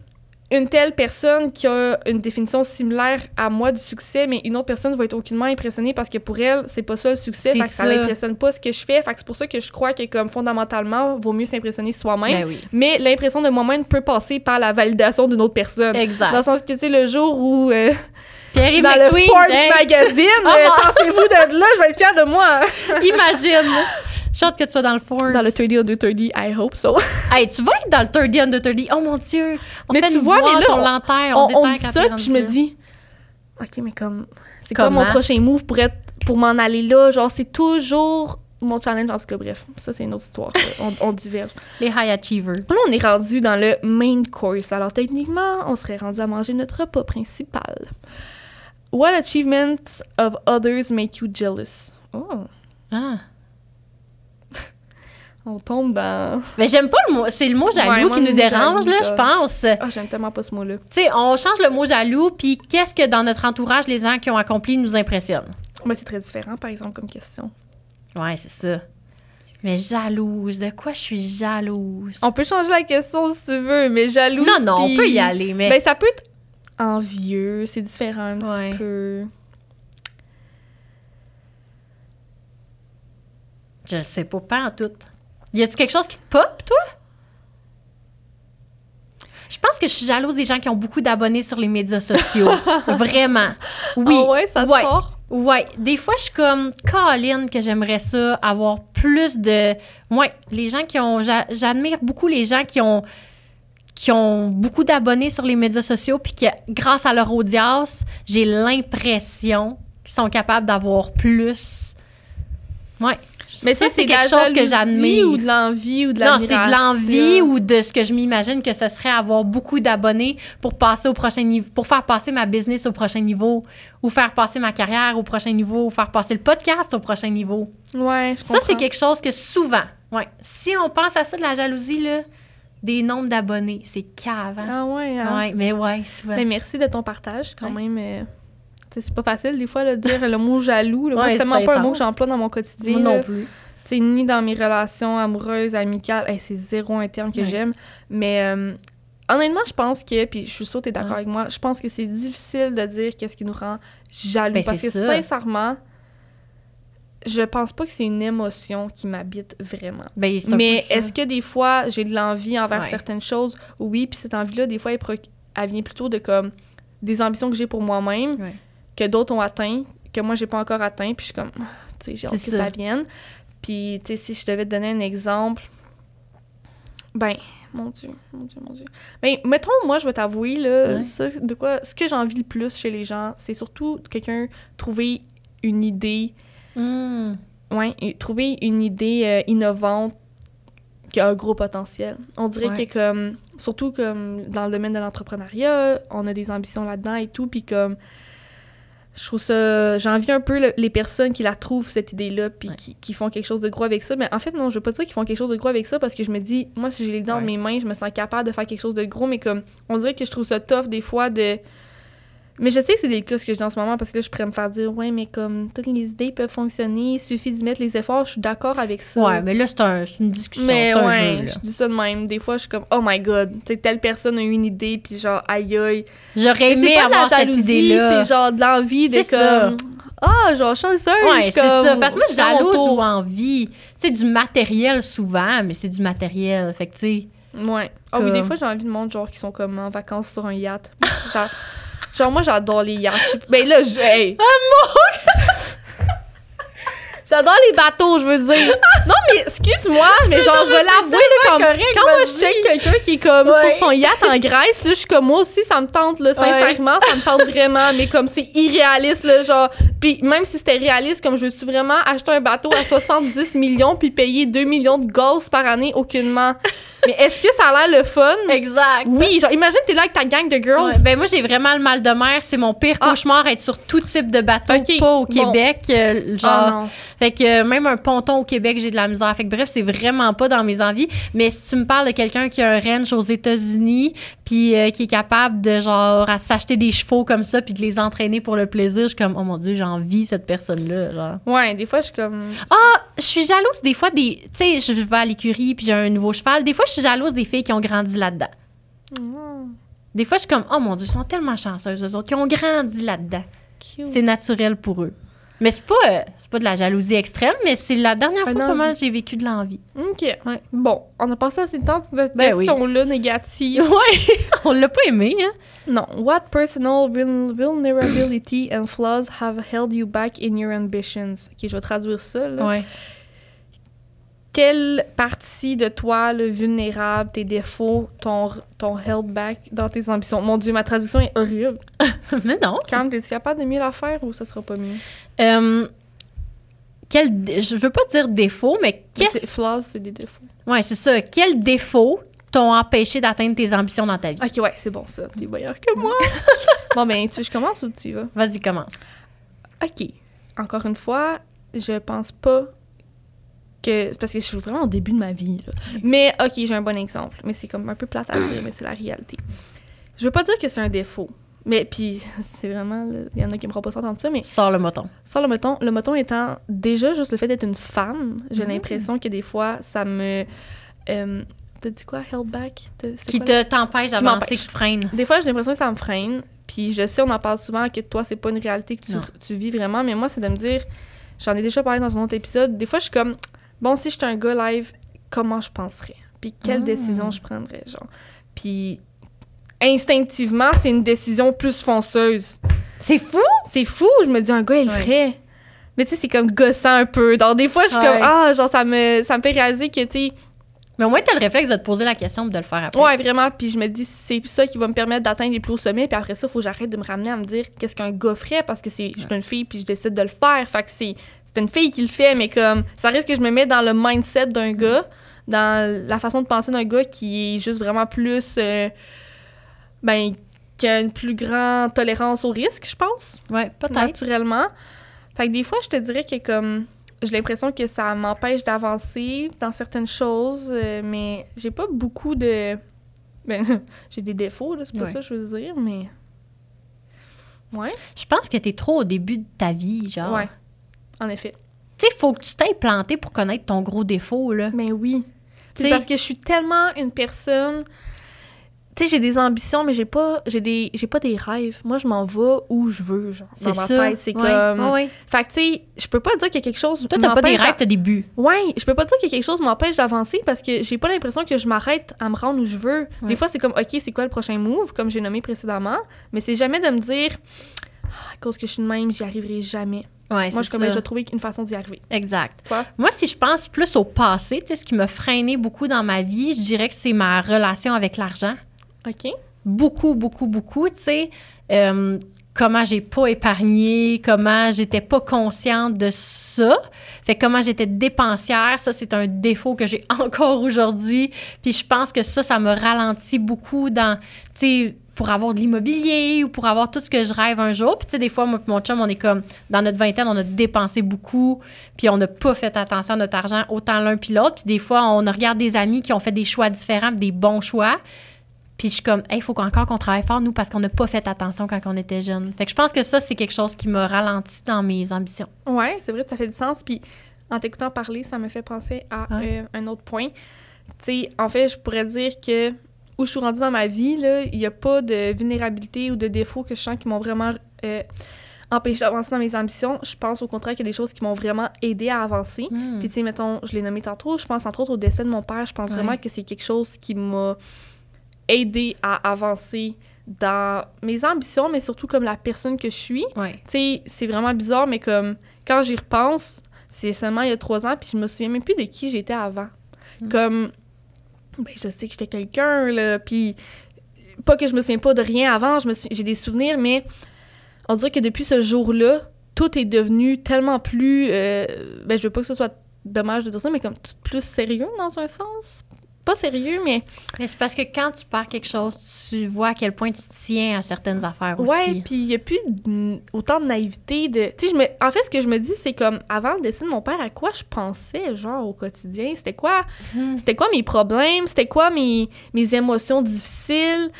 une telle personne qui a une définition similaire à moi du succès, mais une autre personne va être aucunement impressionnée parce que pour elle, c'est pas ça le succès, C'est fait que ça ça. l'impressionne pas ce que je fais. Fait que c'est pour ça que je crois que comme fondamentalement, vaut mieux s'impressionner soi-même. Ben oui. Mais l'impression de moi-même peut passer par la validation d'une autre personne. Exact. Dans le sens que, tu sais, le jour où euh, je suis dans le Forbes hey, magazine, Oh euh, tassez-vous de là, je vais être fière de moi. imagine. J'ai hâte que tu sois dans le Forbes. Dans le 30 under 30, I hope so. Hey, tu vas être dans le 30 under 30. Oh mon Dieu. On Mais fait tu une vois, mais là, on l'enterre, on, on, on dit ça, puis je me dis, OK, mais comme, c'est quoi mon prochain move pour, être, pour m'en aller là? Genre, c'est toujours mon challenge, en tout cas, bref. Ça, c'est une autre histoire. on, on diverge. Les high achievers. Là, on est rendu dans le main course. Alors, techniquement, on serait rendu à manger notre repas principal. What achievements of others make you jealous? Oh, Ah. On tombe dans... Mais j'aime pas le mot. C'est le mot jaloux Ouais, qui nous dérange, jaloux, là, je pense. Ah, j'aime tellement pas ce mot-là. Tu sais, on change le mot jaloux, puis qu'est-ce que dans notre entourage, les gens qui ont accompli nous impressionnent? Mais c'est très différent, par exemple, comme question. Ouais, c'est ça. Mais jalouse, de quoi je suis jalouse? On peut changer la question si tu veux, mais jalouse. non, non, on peut y aller, mais. Ben, ça peut être envieux, c'est différent un Ouais. petit peu. Je sais pas, pas en tout. Y a-tu quelque chose qui te pop, toi? Je pense que je suis jalouse des gens qui ont beaucoup d'abonnés sur les médias sociaux. Vraiment. Oui. Ah ouais, ça te ouais. sort? Ouais, des fois, je suis comme Colin que j'aimerais ça, avoir plus de. Ouais, les gens qui ont. j'a- J'admire beaucoup les gens qui ont qui ont beaucoup d'abonnés sur les médias sociaux, puis que grâce à leur audience, j'ai l'impression qu'ils sont capables d'avoir plus. Ouais. Mais ça, ça, c'est quelque chose que j'admire. ou de l'envie ou de Non, c'est de l'envie ou de ce que je m'imagine que ce serait avoir beaucoup d'abonnés pour passer au prochain niveau, pour faire passer ma business au prochain niveau, ou faire passer ma carrière au prochain niveau, ou faire passer le podcast au prochain niveau. Ouais, je Ça, comprends. c'est quelque chose que souvent, ouais. Si on pense à ça de la jalousie, là, des nombres d'abonnés, c'est cave. hein? Ah ouais, hein? Ouais, mais ouais, souvent. Mais merci de ton partage, quand Ouais. même. euh, c'est pas facile, des fois, de dire le mot jaloux. là. Ouais, c'est c'est tellement pas un mot intense. que j'emploie dans mon quotidien. Moi non plus. Tu sais, ni dans mes relations amoureuses, amicales. Hey, c'est zéro un terme que Ouais. j'aime. Mais euh, honnêtement, je pense que, puis je suis sûre que tu es d'accord Ouais. avec moi, je pense que c'est difficile de dire qu'est-ce qui nous rend jaloux. Ben, parce que ça. sincèrement, je pense pas que c'est une émotion qui m'habite vraiment. Ben, Mais est-ce que des fois, j'ai de l'envie envers Ouais. certaines choses? Oui, puis cette envie-là, des fois, elle, elle vient plutôt de comme des ambitions que j'ai pour moi-même. Que d'autres ont atteint, que moi, j'ai pas encore atteint, puis je suis comme, Ah, tu sais, j'ai hâte que ça ça. vienne. Puis, tu sais, si je devais te donner un exemple, ben, mon Dieu, mon Dieu, mon Dieu. Ben, mettons, moi, je vais t'avouer, là, Ouais. ça, de quoi, ce que j'envie le plus chez les gens, c'est surtout quelqu'un trouver une idée Hmm. Ouais, trouver une idée euh, innovante qui a un gros potentiel. On dirait Ouais. que comme surtout comme dans le domaine de l'entrepreneuriat, on a des ambitions là-dedans et tout puis comme je trouve ça j'envie un peu le- les personnes qui la trouvent cette idée-là puis Ouais. qui, qui font quelque chose de gros avec ça mais en fait non, je veux pas dire qu'ils font quelque chose de gros avec ça parce que je me dis moi si j'ai les dents dans Ouais. mes mains, je me sens capable de faire quelque chose de gros mais comme on dirait que je trouve ça tough des fois de mais je sais que c'est délicat ce que je dis en ce moment parce que là, je pourrais me faire dire, ouais, mais comme toutes les idées peuvent fonctionner, il suffit d'y mettre les efforts, je suis d'accord avec ça. Ouais, mais là, c'est un- une discussion. Mais c'est un ouais, jeu, je dis ça de même. Des fois, je suis comme, oh my god, tu telle personne a eu une idée, puis genre, aïe aïe. J'aurais aimé pas de avoir la cette jalousie, c'est genre de l'envie de ça. comme, ah, genre, chanceuse, Ouais, c'est comme, ça. Parce que moi, jalouse ou envie. Tu sais, du matériel souvent, mais c'est du matériel. Fait que, tu sais. Ouais. Ah oui, des fois, j'ai envie de monde, genre, qui sont comme en vacances sur un yacht. genre, genre, moi, j'adore les yachts. Je- Ben là, je. Hey. J'adore les bateaux, je veux dire. Non, mais excuse-moi, mais genre, je vais l'avouer, là, comme. correct, Quand moi, je check quelqu'un qui est comme Ouais. sur son yacht en Grèce, là, je suis comme, moi aussi, ça me tente, là, sincèrement, ça me tente vraiment, mais comme c'est irréaliste, là, genre. Puis même si c'était réaliste, comme je veux-tu vraiment acheter un bateau à 70 millions puis payer 2 millions de gosses par année, aucunement. Mais est-ce que ça a l'air le fun? Exact. Oui, genre, imagine, t'es là avec ta gang de girls. Ouais, ben moi, j'ai vraiment le mal de mer. C'est mon pire Ah. cauchemar, être sur tout type de bateau, Ok, pas au bon. Québec. euh, genre, Ah non. Fait que euh, même un ponton au Québec, j'ai de la misère. Fait que bref, c'est vraiment pas dans mes envies. Mais si tu me parles de quelqu'un qui a un ranch aux États-Unis, puis euh, qui est capable de genre à s'acheter des chevaux comme ça, puis de les entraîner pour le plaisir, je suis comme oh mon dieu, j'envie cette personne-là. Genre. Ouais, des fois, je suis comme. Ah, je suis jalouse des fois des, tu sais, je vais à l'écurie puis j'ai un nouveau cheval. Des fois, je suis jalouse des filles qui ont grandi là-dedans. Mm, Des fois, je suis comme oh mon dieu, ils sont tellement chanceuses eux autres qui ont grandi là-dedans. C'est naturel pour eux. Mais c'est pas, euh, c'est pas de la jalousie extrême, mais c'est la dernière fois que j'ai vécu de l'envie. OK. Ouais. Bon, on a passé assez de temps sur cette Ben oui. question-là négative. Ouais, on l'a pas aimé, hein? Non. What personal vul- vulnerability and flaws have held you back in your ambitions? OK, je vais traduire ça. Là. Ouais. Quelle partie de toi, le vulnérable, tes défauts, t'ont t'ont held back dans tes ambitions? Mon Dieu, ma traduction est horrible. mais non. Quand es-tu capable de mieux la faire ou ça sera pas mieux? Euh, quel, je veux pas dire défaut, mais qu'est-ce. Flaws, c'est des défauts. Ouais, c'est ça. Quel défaut t'ont empêché d'atteindre tes ambitions dans ta vie? OK, ouais, c'est bon ça. T'es meilleur que moi. bon, ben, tu veux je commence ou tu y vas? Vas-y, commence. OK. Encore une fois, je pense pas que. C'est parce que je suis vraiment au début de ma vie. Là. Mais, OK, j'ai un bon exemple. Mais c'est comme un peu plate à dire, mais c'est la réalité. Je veux pas dire que c'est un défaut. Mais, puis, c'est vraiment. Il y en a qui me feront pas entendre ça, mais Sors le moton. ça, le moton, le moton étant déjà juste le fait d'être une femme, j'ai Mhm. l'impression que des fois, ça me. Euh, T'as dit quoi? Held back? Qui quoi? te t'empêche d'avancer, qui te freine. des fois, j'ai l'impression que ça me freine. Puis je sais, on en parle souvent, que toi, c'est pas une réalité que tu, tu vis vraiment. Mais moi, c'est de me dire, j'en ai déjà parlé dans un autre épisode. Des fois, je suis comme, bon, si j'étais un gars live, comment je penserais? Puis quelle Mm. décision je prendrais, genre? Puis instinctivement, c'est une décision plus fonceuse. C'est fou! C'est fou, je me dis, un gars, il le Ouais. ferait. Mais tu sais, c'est comme gossant un peu. Donc, des fois, je suis Ouais. comme, ah, genre, ça me, ça me fait réaliser que, tu sais, Mais au moins, t'as le réflexe de te poser la question et de le faire après. Ouais, vraiment. Puis je me dis, c'est ça qui va me permettre d'atteindre les plus hauts sommets. Puis après ça, il faut que j'arrête de me ramener à me dire qu'est-ce qu'un gars ferait parce que c'est, je suis une fille puis je décide de le faire. Fait que c'est, c'est une fille qui le fait, mais comme ça reste que je me mets dans le mindset d'un gars, dans la façon de penser d'un gars qui est juste vraiment plus. euh, ben, qui a une plus grande tolérance au risque, je pense Ouais, peut-être. naturellement. Fait que des fois, je te dirais que comme j'ai l'impression que ça m'empêche d'avancer dans certaines choses, euh, mais j'ai pas beaucoup de. Ben, j'ai des défauts, là, c'est pas Ouais. ça que je veux dire, mais. Ouais, Je pense que t'es trop au début de ta vie, genre. ouais, en effet. Tu sais, faut que tu t'ailles planter pour connaître ton gros défaut, là. Mais oui. Tu C'est sais- parce que je suis tellement une personne. Tu sais, j'ai des ambitions, mais j'ai pas, j'ai des, j'ai pas des rêves. Moi, je m'en vais où je veux, genre. C'est Dans ma ça. tête, c'est comme. ouais. Fait que, tu sais, je peux pas dire qu'il y a quelque chose. Toi, t'as pas des rêves, t'as des buts. Ouais, je peux pas dire que quelque chose m'empêche d'avancer parce que j'ai pas l'impression que je m'arrête à me rendre où je veux. Des fois, c'est comme, OK, c'est quoi le prochain move, comme j'ai nommé précédemment, mais c'est jamais de me dire, Ah, à cause que je suis de même, j'y arriverai jamais. Ouais, Moi, je, comme, je trouver une façon d'y arriver. Exact. Toi? Moi, si je pense plus au passé, tu sais, ce qui m'a freiné beaucoup dans ma vie, je dirais que c'est ma relation avec l'argent. OK? Beaucoup, beaucoup, beaucoup, tu sais. Euh, comment j'ai pas épargné, comment j'étais pas consciente de ça. Fait comment j'étais dépensière, ça, c'est un défaut que j'ai encore aujourd'hui. Puis je pense que ça, ça me ralentit beaucoup dans, tu sais, pour avoir de l'immobilier ou pour avoir tout ce que je rêve un jour. Puis tu sais, des fois, moi et mon chum, on est comme, dans notre vingtaine, on a dépensé beaucoup, puis on n'a pas fait attention à notre argent, autant l'un puis l'autre. Puis des fois, on regarde des amis qui ont fait des choix différents, des bons choix. Puis je suis comme, il faut encore qu'on travaille fort, nous, parce qu'on n'a pas fait attention quand on était jeune. Fait que je pense que ça, c'est quelque chose qui m'a ralenti dans mes ambitions. Ouais, c'est vrai, ça fait du sens. Puis en t'écoutant parler, ça me fait penser à Ouais. euh, un autre point. Tu sais, en fait, je pourrais dire que où je suis rendue dans ma vie, là, il n'y a pas de vulnérabilité ou de défaut que je sens qui m'ont vraiment euh, empêché d'avancer dans mes ambitions. Je pense au contraire qu'il y a des choses qui m'ont vraiment aidé à avancer. Hmm. Puis, tu sais, mettons, je l'ai nommé tantôt, je pense entre autres au décès de mon père. Je pense Ouais. vraiment que c'est quelque chose qui m'a aidé à avancer dans mes ambitions, mais surtout comme la personne que je suis. Ouais. Tu sais, c'est vraiment bizarre, mais comme quand j'y repense, c'est seulement il y a trois ans, puis je me souviens même plus de qui j'étais avant. Mm. Comme, ben, je sais que j'étais quelqu'un, là, puis pas que je me souviens pas de rien avant, j'ai des souvenirs, mais on dirait que depuis ce jour-là, tout est devenu tellement plus. euh, ben, je veux pas que ce soit dommage de dire ça, mais comme plus sérieux dans un sens. Pas sérieux, mais Mais c'est parce que quand tu perds quelque chose, tu vois à quel point tu tiens à certaines affaires aussi. ouais, puis il y a plus autant de naïveté de tu sais je me en fait ce que je me dis c'est comme avant le décès de mon père à quoi je pensais genre au quotidien, c'était quoi? Mhm. c'était quoi mes problèmes, c'était quoi mes mes émotions difficiles?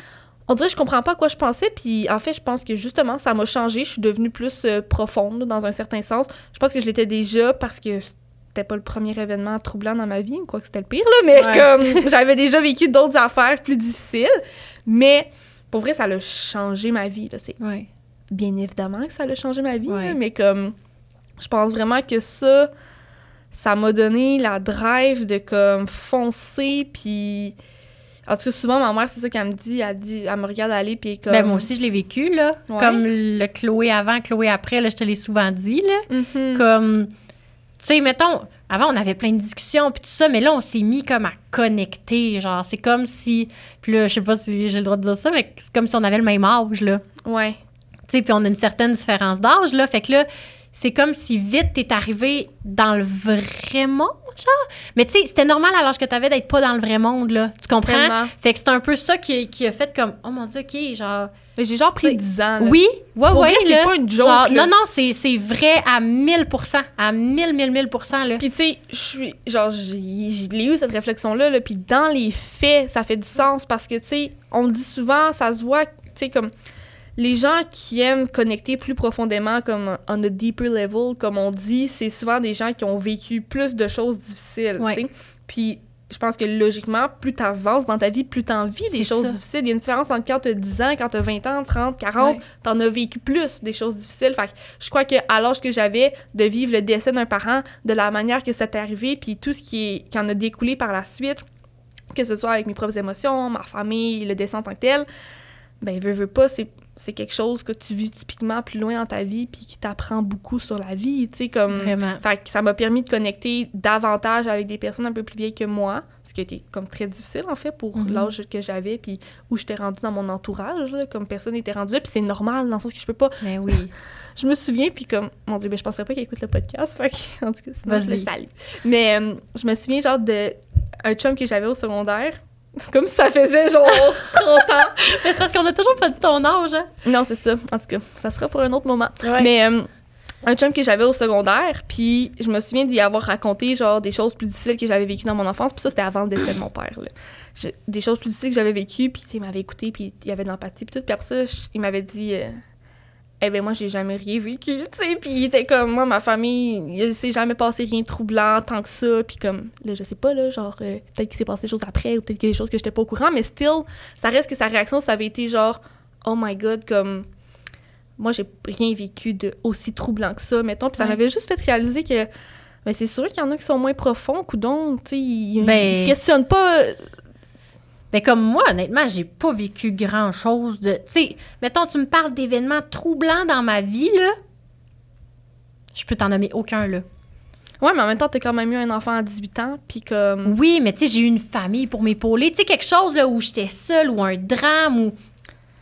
On dirait que je comprends pas à quoi je pensais puis en fait je pense que justement ça m'a changé, je suis devenue plus euh, profonde dans un certain sens. Je pense que je l'étais déjà parce que c'était pas le premier événement troublant dans ma vie, quoi que c'était le pire là, mais Ouais. comme j'avais déjà vécu d'autres affaires plus difficiles, mais pour vrai ça a changé ma vie là, c'est Ouais. bien évidemment que ça a changé ma vie, Ouais. là, mais comme je pense vraiment que ça, ça m'a donné la drive de comme foncer, puis en tout cas souvent ma mère c'est ça qu'elle me dit, elle dit, elle me regarde aller puis est comme. Ben, moi aussi, je l'ai vécu, là. Ouais. Comme le Chloé avant, Chloé après, là, je te l'ai souvent dit, là. Mhm. Comme, sais, mettons, avant, on avait plein de discussions, puis tout ça, mais là, on s'est mis comme à connecter. Genre, c'est comme si. Puis là, je sais pas si j'ai le droit de dire ça, mais c'est comme si on avait le même âge, là. Ouais. Tu sais, puis on a une certaine différence d'âge, là. Fait que là, c'est comme si vite t'es arrivé dans le vrai monde, genre. Mais tu sais, c'était normal à l'âge que t'avais d'être pas dans le vrai monde, là. Tu comprends? Tellement. Fait que c'est un peu ça qui, qui a fait comme, oh mon dieu, ok, genre. Mais j'ai genre pris T'sais, 10 ans. là. Oui, ouais, Pour ouais, c'est pas une joke, Genre, non, non, c'est, c'est vrai à 1000% à 1000, 1000, 1000 là. Puis tu sais, je suis genre j'ai eu cette réflexion là, là puis dans les faits, ça fait du sens parce que tu sais, on le dit souvent, ça se voit, tu sais comme les gens qui aiment connecter plus profondément comme on a deeper level comme on dit, c'est souvent des gens qui ont vécu plus de choses difficiles, Ouais. tu. Puis je pense que logiquement, plus tu avances dans ta vie, plus tu vis des choses ça. difficiles. Il y a une différence entre quand tu as 10 ans, quand tu as 20 ans, 30, 40, Ouais. t'en as vécu plus des choses difficiles. Fait que je crois que à l'âge que j'avais de vivre le décès d'un parent, de la manière que ça t'est arrivé, puis tout ce qui, est, qui en a découlé par la suite, que ce soit avec mes propres émotions, ma famille, le décès en tant que tel, ben veux, veux pas, c'est c'est quelque chose que tu vis typiquement plus loin dans ta vie puis qui t'apprend beaucoup sur la vie, tu sais comme Vraiment. fait que ça m'a permis de connecter davantage avec des personnes un peu plus vieilles que moi, ce qui été comme très difficile en fait pour Mhm. l'âge que j'avais puis où j'étais rendue dans mon entourage, là, comme personne n'était rendue puis c'est normal dans le sens que je peux pas. Mais oui. Je me souviens puis comme mon dieu, ben je penserais pas qu'il écoute le podcast, fait que, en tout cas sinon je le Vas-y. salue. Mais euh, je me souviens genre de un chum que j'avais au secondaire, comme si ça faisait genre 30 ans. Mais c'est parce qu'on a toujours pas dit ton âge, hein. Non, c'est ça. En tout cas, ça sera pour un autre moment. Ouais. Mais euh, un chum que j'avais au secondaire, puis je me souviens d'y avoir raconté genre des choses plus difficiles que j'avais vécues dans mon enfance, puis ça c'était avant le décès de mon père. là. Je- des choses plus difficiles que j'avais vécues, puis il m'avait écouté, puis il y avait de l'empathie, puis tout. Puis après ça, je- il m'avait dit. euh, eh ben moi j'ai jamais rien vécu, tu sais, puis il était comme moi ma famille, il s'est jamais passé rien de troublant tant que ça, puis comme là je sais pas là, genre euh, peut-être qu'il s'est passé des choses après ou peut-être qu'il y a des choses que j'étais pas au courant, mais still ça reste que sa réaction ça avait été genre oh my god comme moi j'ai rien vécu de aussi troublant que ça mettons, puis ça Ouais. m'avait juste fait réaliser que ben, c'est sûr qu'il y en a qui sont moins profonds, coudon, tu sais, ils, Ben- ils se questionnent pas Mais comme moi, honnêtement, j'ai pas vécu grand-chose de... Tu sais, mettons, tu me parles d'événements troublants dans ma vie, là. Je peux t'en nommer aucun, là. Ouais, mais en même temps, t'as quand même eu un enfant à 18 ans, puis comme Oui, mais tu sais, j'ai eu une famille pour m'épauler. Tu sais, quelque chose, là, où j'étais seule, ou un drame, ou...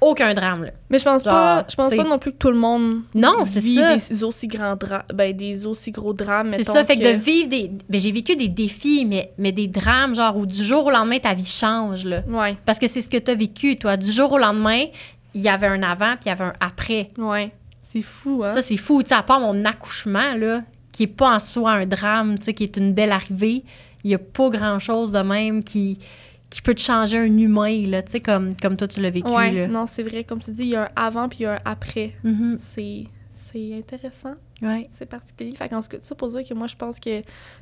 Aucun drame, là. Mais je pense Genre, pas, je pense t'sais- pas non plus que tout le monde Non, c'est vit ça. des aussi grands drames, ben des aussi gros drames. C'est ça, fait que, de vivre des... Ben, j'ai vécu des défis, mais, mais des drames, genre, où du jour au lendemain, ta vie change, là. Ouais, Parce que c'est ce que t'as vécu, toi. Du jour au lendemain, il y avait un avant, puis il y avait un après. ouais, c'est fou, hein. Ça, c'est fou. Tu sais, à part mon accouchement, là, qui est pas en soi un drame, tu sais, qui est une belle arrivée, il y a pas grand-chose de même qui, qui peut te changer un humain, là, tu sais, comme, comme toi, tu l'as vécu, là. non, c'est vrai, comme tu dis, il y a un avant puis il y a un après. Mhm. C'est, c'est intéressant, Ouais. c'est particulier. Fait qu'en tout cas, ça pour dire que moi, je pense que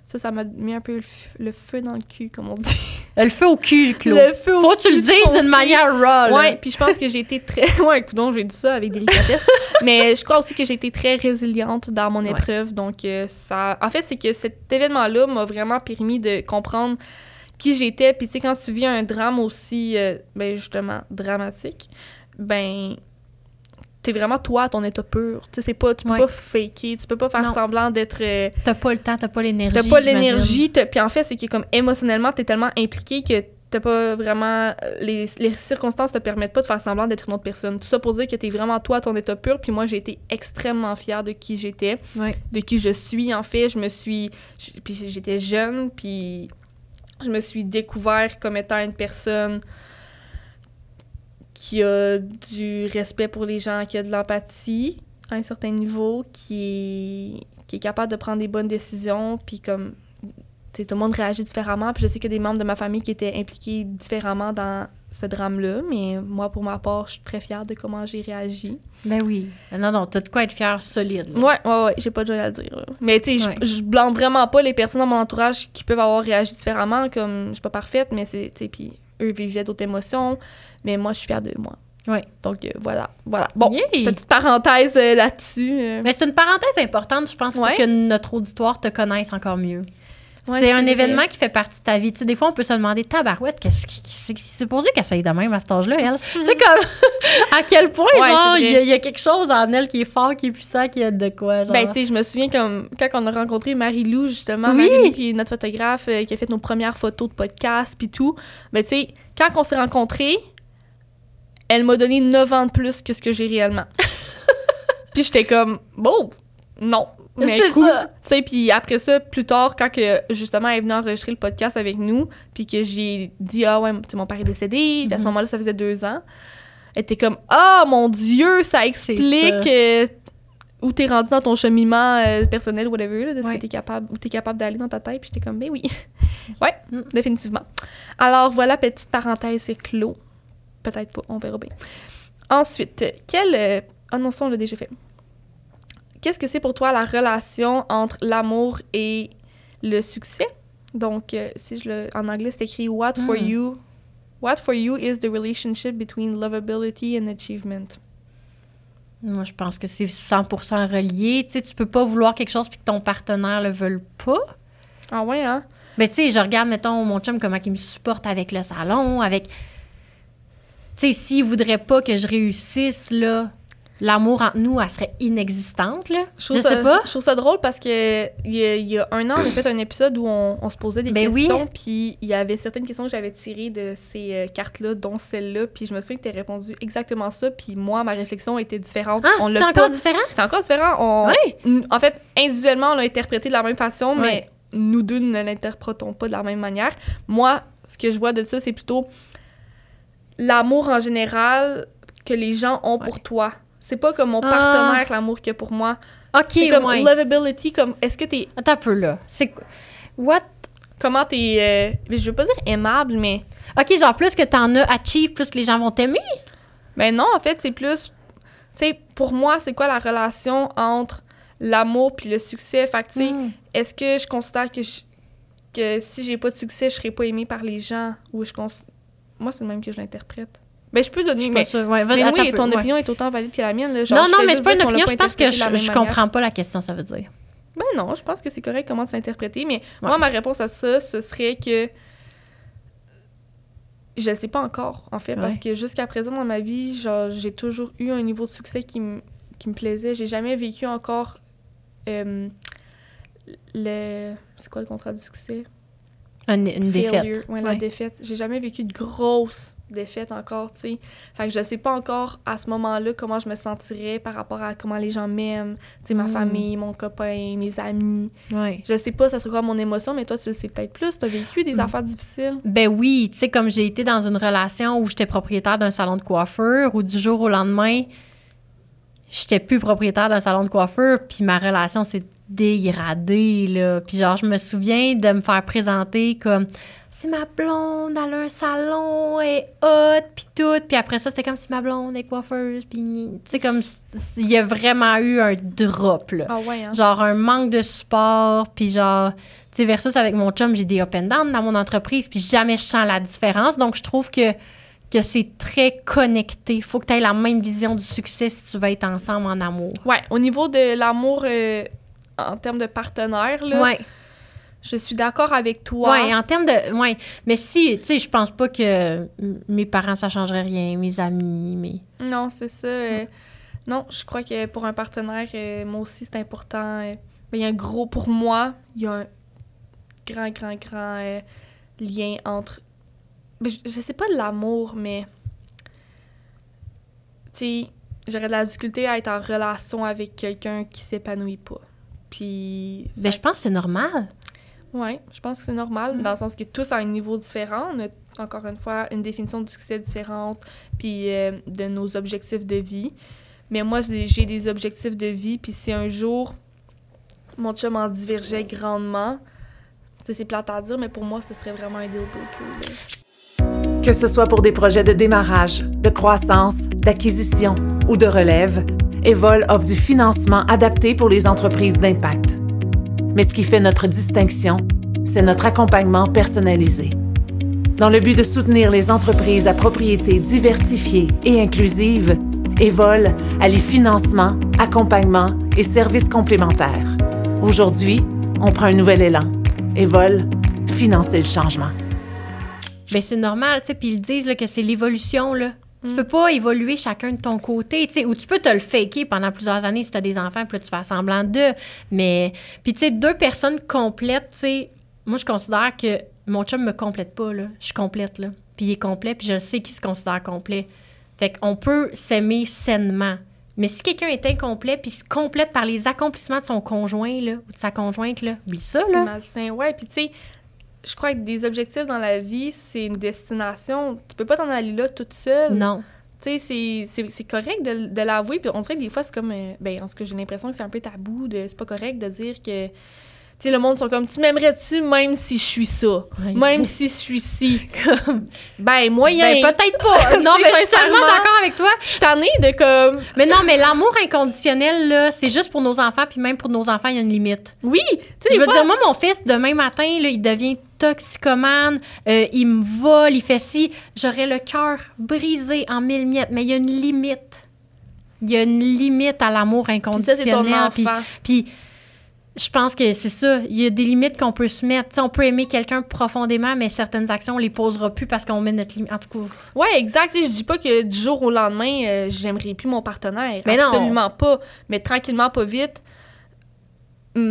ça, ça m'a mis un peu le, feu dans le cul, comme on dit. Euh, Le feu au cul, Claude. Le feu au Faut que tu le dises d'une manière raw. Ouais, puis je pense que j'ai été très. ouais, donc j'ai dit ça avec délicatesse. mais je crois aussi que j'ai été très résiliente dans mon Ouais. épreuve. Donc, euh, ça. En fait, c'est que cet événement-là m'a vraiment permis de comprendre qui j'étais. Puis, tu sais, quand tu vis un drame aussi, euh, ben, justement, dramatique, ben. T'es vraiment toi à ton état pur. Tu sais, c'est pas. Tu peux Ouais. pas faker, tu peux pas faire Non. semblant d'être. euh, T'as pas le temps, t'as pas l'énergie. T'as pas l'énergie, puis en fait, c'est que comme émotionnellement, t'es tellement impliqué que t'as pas vraiment... Les, les circonstances te permettent pas de faire semblant d'être une autre personne. Tout ça pour dire que t'es vraiment toi à ton état pur, puis moi, j'ai été extrêmement fière de qui j'étais, Ouais. de qui je suis, en fait. Je me suis... Puis j'étais jeune, puis je me suis découvert comme étant une personne qui a du respect pour les gens, qui a de l'empathie à un certain niveau, qui est, qui est capable de prendre des bonnes décisions, puis comme tout le monde réagit différemment. Puis je sais qu'il y a des membres de ma famille qui étaient impliqués différemment dans ce drame-là, mais moi, pour ma part, je suis très fière de comment j'ai réagi. Ben oui. Non, non, t'as de quoi être fière solide. là. Ouais, ouais, ouais, j'ai pas de joie à dire. là. Mais tu sais, je- Ouais. je blâme vraiment pas les personnes dans mon entourage qui peuvent avoir réagi différemment, comme je suis pas parfaite, mais c'est, tu sais, puis eux vivaient d'autres émotions, mais moi, je suis fière de moi. Ouais. Donc, euh, voilà, voilà. Bon, Yay! petite parenthèse euh, là-dessus. euh. Mais c'est une parenthèse importante, je pense, Ouais. pour que notre auditoire te connaisse encore mieux. Ouais, c'est un vrai. événement qui fait partie de ta vie. Tu sais, des fois, on peut se demander, tabarouette, qu'est-ce qui s'est posé qu'elle s'aille de même à cet âge-là, elle? tu sais, comme, à quel point, Ouais, genre, il y, a- il y a quelque chose en elle qui est fort, qui est puissant, qui a de quoi, genre. Ben, tu sais, je me souviens comme quand on a rencontré Marie-Lou, justement, Oui. Marie-Lou qui est notre photographe, euh, qui a fait nos premières photos de podcast puis tout. Ben, tu sais, quand on s'est rencontrés, elle m'a donné 9 ans de plus que ce que j'ai réellement. puis j'étais comme, bon, non. Mais C'est cool. Tu sais, puis après ça, plus tard, quand que, justement, elle est venue enregistrer le podcast avec nous, puis que j'ai dit, ah ouais, mon père est décédé, puis à ce Mhm. moment-là, ça faisait deux ans, elle était comme, ah mon Dieu, ça explique euh, où t'es rendu dans ton cheminement euh, personnel, whatever, là, de ce Ouais. que t'es capable, où t'es capable d'aller dans ta tête, puis j'étais comme, ben oui. ouais, Mm. définitivement. Alors voilà, petite parenthèse, c'est clos. Peut-être pas, on verra bien. Ensuite, quel. euh, Ah non, ça, on l'a déjà fait. Qu'est-ce que c'est pour toi la relation entre l'amour et le succès? Donc, euh, si je le. En anglais, c'est écrit What for Mm. you. What for you is the relationship between lovability and achievement? Moi, je pense que c'est 100% relié. Tu sais, tu peux pas vouloir quelque chose puis que ton partenaire le veuille pas. Ah ouais, hein? Mais tu sais, je regarde, mettons, mon chum, comment il me supporte avec le salon, avec... Tu sais, s'il voudrait pas que je réussisse, là, l'amour entre nous, elle serait inexistante, là. Je, trouve sais ça, pas. Je trouve ça drôle parce que il y, a, il y a un an, on a fait un épisode où on, on se posait des Ben oui. questions, puis il y avait certaines questions que j'avais tirées de ces euh, cartes-là, dont celle-là, puis je me souviens que tu as répondu exactement ça, puis moi, ma réflexion était différente. Ah, c'est encore pas- différent? C'est encore différent. On- Oui. En fait, individuellement, on l'a interprété de la même façon, mais nous deux ne l'interprétons pas de la même manière. Moi, ce que je vois de ça, c'est plutôt l'amour en général que les gens ont pour toi. C'est pas comme mon Ah. partenaire l'amour qu'il a pour moi. OK, c'est comme ouais. lovability, comme est-ce que t'es. Attends un peu, là. C'est? What? Comment t'es. euh, je veux pas dire aimable, mais. OK, genre, plus que t'en as achieve, plus que les gens vont t'aimer? Ben non, en fait, c'est plus. Tu sais, pour moi, c'est quoi la relation entre l'amour puis le succès? Fait que, tu sais, Hmm. est-ce que je considère que, je- que si j'ai pas de succès, je serais pas aimée par les gens? Ou je cons- Moi, c'est le même que je l'interprète. Ben, je peux Je donner, suis mais. sûre. Ouais, oui, un peu, ton ouais. opinion est autant valide que la mienne. là. Genre, Non, je non, mais c'est pas une opinion. Je pense que je, je comprends pas la question, ça veut dire. Ben non, je pense que c'est correct comment tu l'as interprété, mais Ouais. moi, ma réponse à ça, ce serait que je ne sais pas encore, en fait, parce que jusqu'à présent dans ma vie, genre, j'ai toujours eu un niveau de succès qui, me- qui me plaisait. J'ai jamais vécu encore euh, le... C'est quoi le contrat du succès? Une, une défaite. Ouais, la défaite. J'ai jamais vécu de grosse défaite encore, tu sais. Fait que je sais pas encore à ce moment-là comment je me sentirais par rapport à comment les gens m'aiment, tu sais, ma Mm. famille, mon copain, mes amis. Ouais. Je sais pas, ça serait quoi mon émotion, mais toi, tu le sais peut-être plus. T'as vécu des Mm. affaires difficiles. Ben oui, tu sais, comme j'ai été dans une relation où j'étais propriétaire d'un salon de coiffeur, où du jour au lendemain, j'étais plus propriétaire d'un salon de coiffeur, puis ma relation s'est dégradée, là. Puis genre, je me souviens de me faire présenter comme si ma blonde, elle a un salon, elle est hot, puis tout. Puis après ça, c'était comme si ma blonde est coiffeuse, puis tu sais, comme il y a vraiment eu un drop, là. Ah ouais, hein? Genre un manque de support, puis genre, tu sais, versus avec mon chum, j'ai des up and down dans mon entreprise, puis jamais je sens la différence. Donc, je trouve que, que c'est très connecté. faut que tu aies la même vision du succès si tu veux être ensemble en amour. Ouais, au niveau de l'amour euh, en termes de partenaire, là, Ouais. Je suis d'accord avec toi. Ouais, en termes de. Ouais. Mais si, tu sais, je pense pas que mes parents, ça changerait rien, mes amis, mais. Non, c'est ça. euh, non, je crois que pour un partenaire, euh, moi aussi, c'est important. euh, mais il y a un gros, pour moi, il y a un grand, grand, grand lien entre. ben, je, je sais pas l'amour, mais. Tu sais, j'aurais de la difficulté à être en relation avec quelqu'un qui s'épanouit pas. Puis. Ben, je pense que c'est normal. Oui, je pense que c'est normal, Mm. dans le sens que tous à un niveau différent. On a, encore une fois, une définition du succès différente, puis euh, de nos objectifs de vie. Mais moi, j'ai j'ai des objectifs de vie, puis si un jour, mon chum en divergeait grandement, c'est plate à dire, mais pour moi, ce serait vraiment un deal breaker. Que ce soit pour des projets de démarrage, de croissance, d'acquisition ou de relève, Evol offre du financement adapté pour les entreprises d'impact. Mais ce qui fait notre distinction, c'est notre accompagnement personnalisé. Dans le but de soutenir les entreprises à propriété diversifiée et inclusive, Evol allie financement, accompagnement et services complémentaires. Aujourd'hui, on prend un nouvel élan. Evol, financer le changement. Ben, c'est normal, tu sais, puis ils disent que c'est l'évolution, là. Tu peux pas évoluer chacun de ton côté, tu sais, ou tu peux te le faker pendant plusieurs années si tu as des enfants, puis là, tu fais semblant d'eux. Mais, puis tu sais, deux personnes complètes, tu sais, moi, je considère que mon chum me complète pas, là. Je suis complète, là. Puis il est complet, puis je sais qu'il se considère complet. Fait qu'on peut s'aimer sainement. Mais si quelqu'un est incomplet, puis se complète par les accomplissements de son conjoint, là, ou de sa conjointe, là, oublie ça, C'est là. malsain, ouais. Puis tu sais, je crois que des objectifs dans la vie, c'est une destination. Tu peux pas t'en aller là toute seule. Non. Tu sais, c'est- correct de, de l'avouer. Puis on dirait que des fois, c'est comme. euh, ben, en tout cas, j'ai l'impression que c'est un peu tabou. de C'est pas correct de dire que. Tu sais, le monde sont comme, tu m'aimerais-tu même si je suis ça? Même si je suis ci? ben, moyen. Ben, peut-être pas. non, mais je suis tellement d'accord avec toi. Je suis tannée de comme. Mais non, mais l'amour inconditionnel, là, c'est juste pour nos enfants, puis même pour nos enfants, il y a une limite. Oui! Tu sais, Je veux fois- dire, moi, mon fils, demain matin, là, il devient toxicomane, euh, il me vole, il fait ci. J'aurais le cœur brisé en mille miettes, mais il y a une limite. Il y a une limite à l'amour Puis ça, inconditionnel. c'est ton Puis, enfant. puis je pense que c'est ça. Il y a des limites qu'on peut se mettre. On peut aimer quelqu'un profondément, mais certaines actions, on les posera plus parce qu'on met notre limite. En tout cas, Ouais, exact. Je dis pas que du jour au lendemain, euh, j'aimerais plus mon partenaire. Mais non. Absolument pas. Mais tranquillement, pas vite,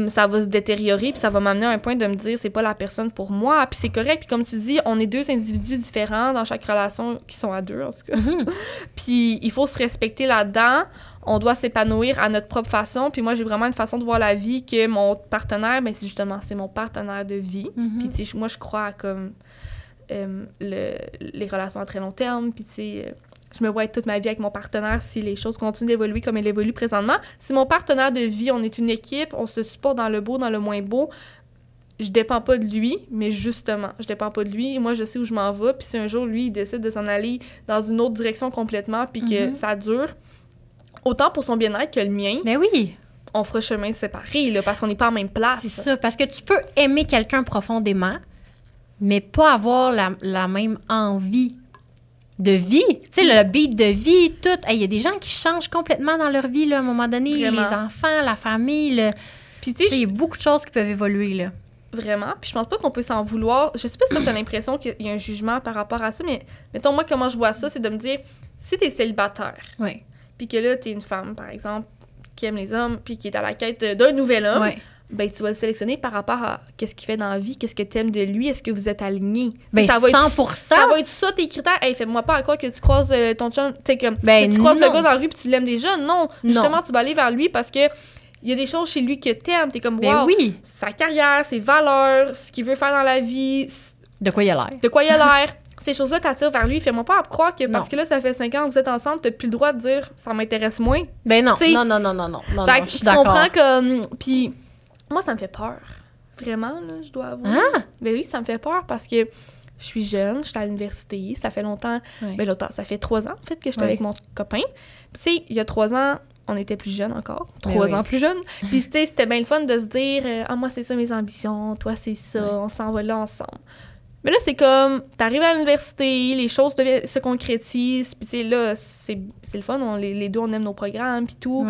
ça va se détériorer, puis ça va m'amener à un point de me dire c'est pas la personne pour moi. Puis c'est correct. Puis comme tu dis, on est deux individus différents dans chaque relation qui sont à deux, en tout cas. Mhm. Puis il faut se respecter là-dedans. On doit s'épanouir à notre propre façon. Puis moi, j'ai vraiment une façon de voir la vie que mon partenaire, ben, c'est justement, c'est mon partenaire de vie. Mhm. Puis, tu sais, moi, je crois à comme euh, le- les relations à très long terme. Puis, tu sais, euh, je me vois être toute ma vie avec mon partenaire si les choses continuent d'évoluer comme elles évoluent présentement. Si mon partenaire de vie, on est une équipe, on se supporte dans le beau, dans le moins beau, je dépends pas de lui, mais justement, je dépends pas de lui. Moi, je sais où je m'en vais. Puis, si un jour, lui, il décide de s'en aller dans une autre direction complètement, puis que Mhm. ça dure, autant pour son bien-être que le mien, Mais oui, on fera chemin séparé, là, parce qu'on n'est pas en même place. c'est ça. Parce que tu peux aimer quelqu'un profondément, mais pas avoir la, la même envie de vie. Tu sais, le beat de vie, tout. Hey, Il y a des gens qui changent complètement dans leur vie, là, à un moment donné. Vraiment. Les enfants, la famille, le- Puis, tu tu sais, il y a beaucoup de choses qui peuvent évoluer, là. Vraiment. Puis je pense pas qu'on peut s'en vouloir. Je sais pas si toi, t'as l'impression qu'il y a un jugement par rapport à ça, mais mettons, moi, comment je vois ça, c'est de me dire, si t'es célibataire, Oui. puis que là, t'es une femme, par exemple, qui aime les hommes, puis qui est à la quête d'un nouvel homme. Ben tu vas le sélectionner par rapport à qu'est-ce qu'il fait dans la vie, qu'est-ce que t'aimes de lui, est-ce que vous êtes alignés. Ben, ça va être 100 ça va être ça tes critères. Hey, fais-moi pas à quoi que tu croises euh, ton chum, tu sais comme Ben, que tu croises non. le gars dans la rue puis tu l'aimes déjà. Non, Non. justement, tu vas aller vers lui parce que il y a des choses chez lui que t'aimes, t'es comme Ben wow, oui. sa carrière, ses valeurs, ce qu'il veut faire dans la vie, De quoi il a l'air. de quoi il a l'air. Ces choses-là t'attirent vers lui. Fais-moi pas croire que parce Non. que là, ça fait 5 ans que vous êtes ensemble, t'as plus le droit de dire ça m'intéresse moins. Ben non. T'sais, non, non, non, non, non. non, que je suis tu d'accord. comprends comme. Puis moi, ça me fait peur. Vraiment, là, je dois avouer. Ah! Ben oui, ça me fait peur parce que je suis jeune, je suis à l'université, ça fait longtemps. Ouais. Ben longtemps, ça fait trois ans, en fait, que j'étais Ouais. avec mon copain. Puis, tu sais, il y a trois ans, on était plus jeunes encore. Ben Trois oui. ans plus jeunes. Puis, tu sais, c'était bien le fun de se dire euh, Ah, moi, c'est ça mes ambitions, toi, c'est ça, on s'en va là ensemble. Mais là, c'est comme, t'arrives à l'université, les choses deviennent- se concrétisent, puis tu sais, là, c'est le fun, on, les, les deux, on aime nos programmes, puis tout.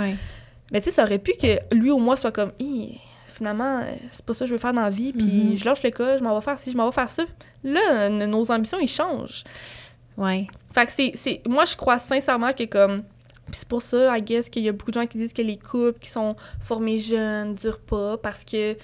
Mais tu sais, ça aurait pu que lui ou moi soit comme, Hi, finalement, euh, c'est pas ça que je veux faire dans la vie, puis Mhm. je lâche l'école, je m'en vais faire ci, je m'en vais faire ça. Là, nos ambitions, ils changent. Ouais. Fait que c'est, c'est- Moi, je crois sincèrement que comme. Puis c'est pour ça, I guess, qu'il y a beaucoup de gens qui disent que les couples qui sont formés jeunes durent pas parce que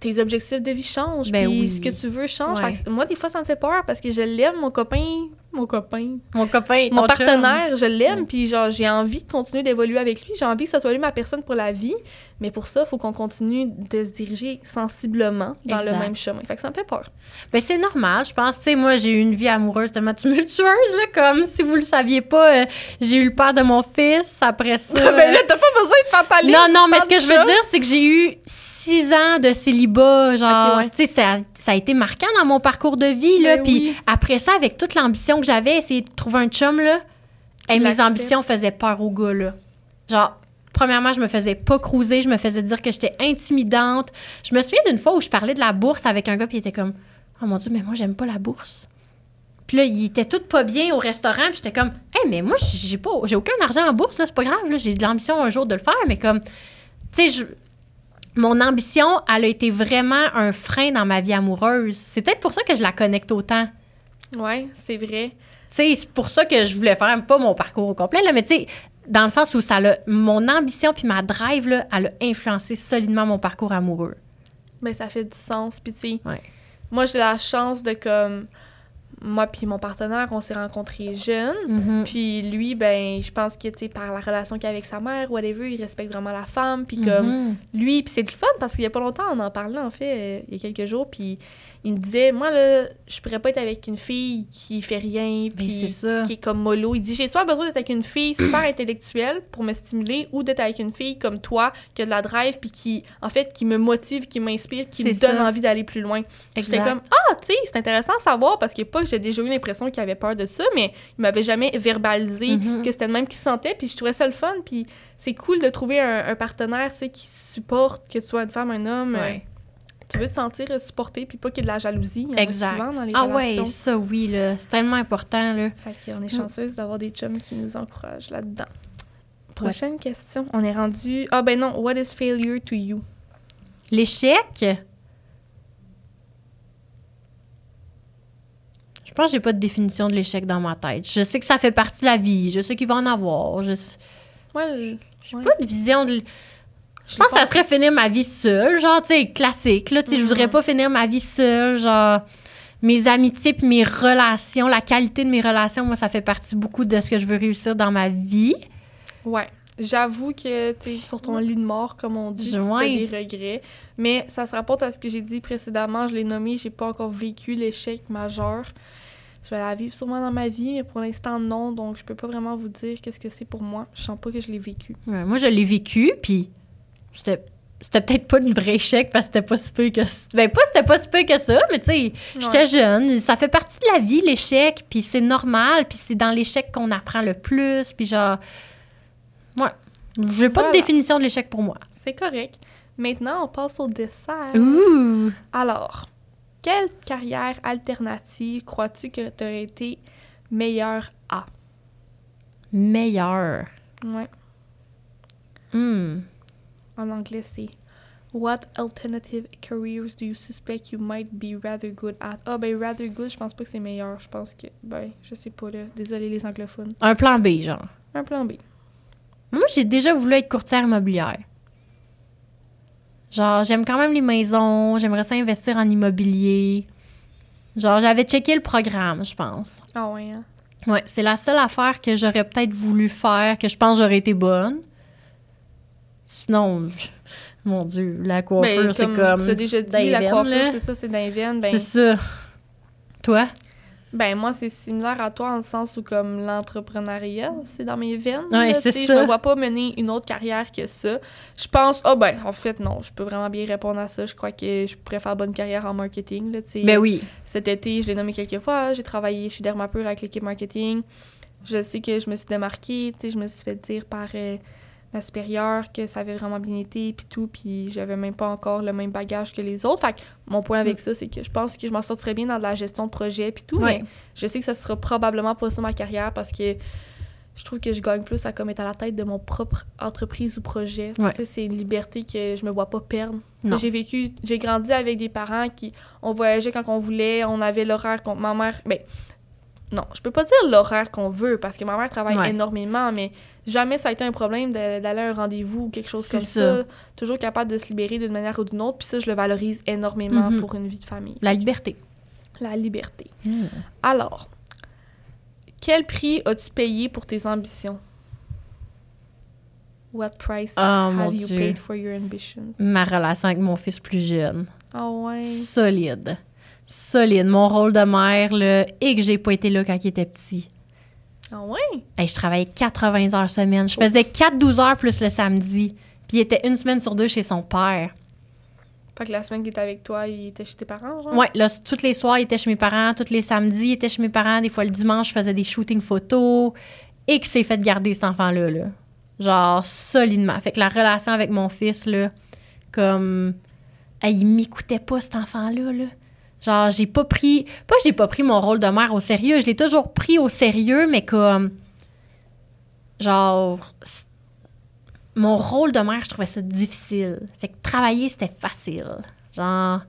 tes objectifs de vie changent. Ben puis oui. ce que tu veux change. Ouais. Fait que moi, des fois, ça me fait peur parce que je l'aime, mon copain. Mon copain. Mon copain, Mon chum. partenaire, je l'aime, puis genre, j'ai envie de continuer d'évoluer avec lui. J'ai envie que ça soit lui ma personne pour la vie. Mais pour ça, il faut qu'on continue de se diriger sensiblement dans Exact. le même chemin. Fait que ça me fait peur. Ben, c'est normal, je pense. Tu sais, moi, j'ai eu une vie amoureuse tellement tumultueuse, là, comme si vous le saviez pas, euh, j'ai eu le père de mon fils. Après ça. ben là, t'as pas besoin de pantalon. non, non, mais ce que je veux dire, c'est que j'ai eu six ans de célibat. Genre, ouais. tu sais, ça, ça a été marquant dans mon parcours de vie, là. Ben Puis oui. après ça, avec toute l'ambition que j'avais, essayer de trouver un chum, là, et mes l'acceptes. ambitions faisaient peur au gars, là. Genre, premièrement, je me faisais pas cruiser, je me faisais dire que j'étais intimidante. Je me souviens d'une fois où je parlais de la bourse avec un gars, puis il était comme, oh mon Dieu, mais moi, j'aime pas la bourse. Puis là, il était tout pas bien au restaurant, puis j'étais comme, hey, mais moi, j'ai pas, j'ai aucun argent en bourse, là, c'est pas grave, là, j'ai de l'ambition un jour de le faire, mais comme, tu sais, je- mon ambition, elle a été vraiment un frein dans ma vie amoureuse. C'est peut-être pour ça que je la connecte autant. Ouais, c'est vrai. Tu sais, c'est pour ça que je voulais faire pas mon parcours au complet, là, mais tu sais, dans le sens où ça l'a, mon ambition puis ma drive, là, elle a influencé solidement mon parcours amoureux. Ben, ça fait du sens. Puis, tu Ouais. moi, j'ai la chance de, comme, moi puis mon partenaire, on s'est rencontrés jeunes. Mhm. Puis lui, ben, je pense que, tu sais, par la relation qu'il a avec sa mère, whatever, il respecte vraiment la femme. Puis comme, Mhm. lui, puis c'est le fun parce qu'il y a pas longtemps, on en parlait, en fait, euh, il y a quelques jours, puis il me disait, moi, là, je pourrais pas être avec une fille qui fait rien, Ben, puis qui est comme mollo. Il dit, j'ai soit besoin d'être avec une fille super intellectuelle pour me stimuler, ou d'être avec une fille comme toi, qui a de la drive, puis qui, en fait, qui me motive, qui m'inspire, qui me donne ça. envie d'aller plus loin. J'étais comme, ah, tu sais, c'est intéressant à savoir parce que pas que j'ai déjà eu l'impression qu'il avait peur de ça, mais il m'avait jamais verbalisé Mhm. que c'était le même qu'il se sentait, puis je trouvais ça le fun, puis c'est cool de trouver un, un partenaire, tu sais, qui supporte, que tu sois une femme, un homme. Ouais. euh, tu veux te sentir supporté, puis pas qu'il y ait de la jalousie. Il y en a Exact. souvent dans les Ah relations. ouais, ça oui, là. C'est tellement important, là. Fait qu'on est chanceuse d'avoir des chums qui nous encouragent là-dedans. Prochaine question. On est rendu. Ah ben non, what is failure to you? L'échec? Je pense que j'ai pas de définition de l'échec dans ma tête. Je sais que ça fait partie de la vie. Je sais qu'il va en avoir. Je sais Moi, j'ai Ouais. pas de vision de. Je pense que ça serait finir ma vie seule, genre, tu sais, classique, là, tu sais, je voudrais Mhm. pas finir ma vie seule, genre, mes amitiés puis mes relations, la qualité de mes relations, moi, ça fait partie beaucoup de ce que je veux réussir dans ma vie. Ouais. J'avoue que, tu sais, sur ton lit de mort, comme on dit, ouais. des regrets. Mais ça se rapporte à ce que j'ai dit précédemment. Je l'ai nommé, j'ai pas encore vécu l'échec majeur. Je vais la vivre sûrement dans ma vie, mais pour l'instant, non. Donc, je peux pas vraiment vous dire qu'est-ce que c'est pour moi. Je sens pas que je l'ai vécu. Ouais, moi, je l'ai vécu, puis c'était c'était peut-être pas une vraie échec parce que c'était pas si peu que ça. Ben, pas c'était pas si peu que ça, mais tu sais, j'étais Ouais. jeune. Ça fait partie de la vie, l'échec, puis c'est normal, puis c'est dans l'échec qu'on apprend le plus, puis genre. Ouais. J'ai pas Voilà. de définition de l'échec pour moi. C'est correct. Maintenant, on passe au dessert. Ouh! Alors, quelle carrière alternative crois-tu que tu aurais été meilleure à? Meilleur. Ouais. Hmm. En anglais, c'est What alternative careers do you suspect you might be rather good at? Ah, ben, rather good, je pense pas que c'est meilleur. Je pense que, ben, je sais pas, là. Désolé, les anglophones. Un plan B, genre. Un plan B. Moi, j'ai déjà voulu être courtière immobilière. Genre, j'aime quand même les maisons, j'aimerais ça investir en immobilier. Genre, j'avais checké le programme, je pense. Ah, ouais, hein? Ouais, c'est la seule affaire que j'aurais peut-être voulu faire, que je pense j'aurais été bonne. Sinon, mon Dieu, la coiffure, Ben, c'est comme. Tu as déjà dit, la veines, coiffure, c'est ça, c'est dans les veines. Ben, C'est ça. Toi? Ben moi, c'est similaire à toi en le sens où comme l'entrepreneuriat, c'est dans mes veines. Ouais, c'est ça. Je me vois pas mener une autre carrière que ça. Je pense, ah ben, en fait, non, je peux vraiment bien répondre à ça. Je crois que je pourrais faire bonne carrière en marketing. Là, tu sais. Ben oui. Cet été, je l'ai nommé quelques fois, j'ai travaillé chez Dermapur avec l'équipe marketing. Je sais que je me suis démarquée, tu sais, je me suis fait dire par euh, supérieure que ça avait vraiment bien été, puis tout, puis j'avais même pas encore le même bagage que les autres. Fait que mon point avec ça, c'est que je pense que je m'en sortirais bien dans de la gestion de projet, puis tout, Ouais. mais je sais que ça sera probablement pas ça ma carrière parce que je trouve que je gagne plus à comme être à la tête de mon propre entreprise ou projet. Ouais. C'est une liberté que je me vois pas perdre. J'ai vécu, j'ai grandi avec des parents qui, on voyageait quand on voulait, on avait l'horaire qu'on, ma mère, ben, non, je peux pas dire l'horaire qu'on veut parce que ma mère travaille Ouais. énormément, mais jamais ça a été un problème d'aller à un rendez-vous ou quelque chose comme ça. ça. Toujours capable de se libérer d'une manière ou d'une autre, puis ça, je le valorise énormément Mhm. pour une vie de famille. La liberté. La liberté. Alors, quel prix as-tu payé pour tes ambitions? What price Oh mon have you Dieu. paid for your ambitions? Ma relation avec mon fils plus jeune. Ah ouais. Solide. Solide. Mon rôle de mère, là, et que j'ai pas été là quand il était petit. Ah ouais? Hey, je travaillais 80 heures semaine. Je faisais 4-12 heures plus le samedi. Puis il était une semaine sur deux chez son père. Fait que la semaine qu'il était avec toi, il était chez tes parents, genre? Ouais, là, tous les soirs, il était chez mes parents. Tous les samedis, il était chez mes parents. Des fois, le dimanche, je faisais des shootings photos. Et que s'est fait garder cet enfant-là, là. Genre, solidement. Fait que la relation avec mon fils, là, comme... Hey, il m'écoutait pas, cet enfant-là, là. Genre, j'ai pas pris... Pas j'ai pas pris mon rôle de mère au sérieux. Je l'ai toujours pris au sérieux, mais comme... Genre... Mon rôle de mère, je trouvais ça difficile. Fait que travailler, c'était facile. Genre...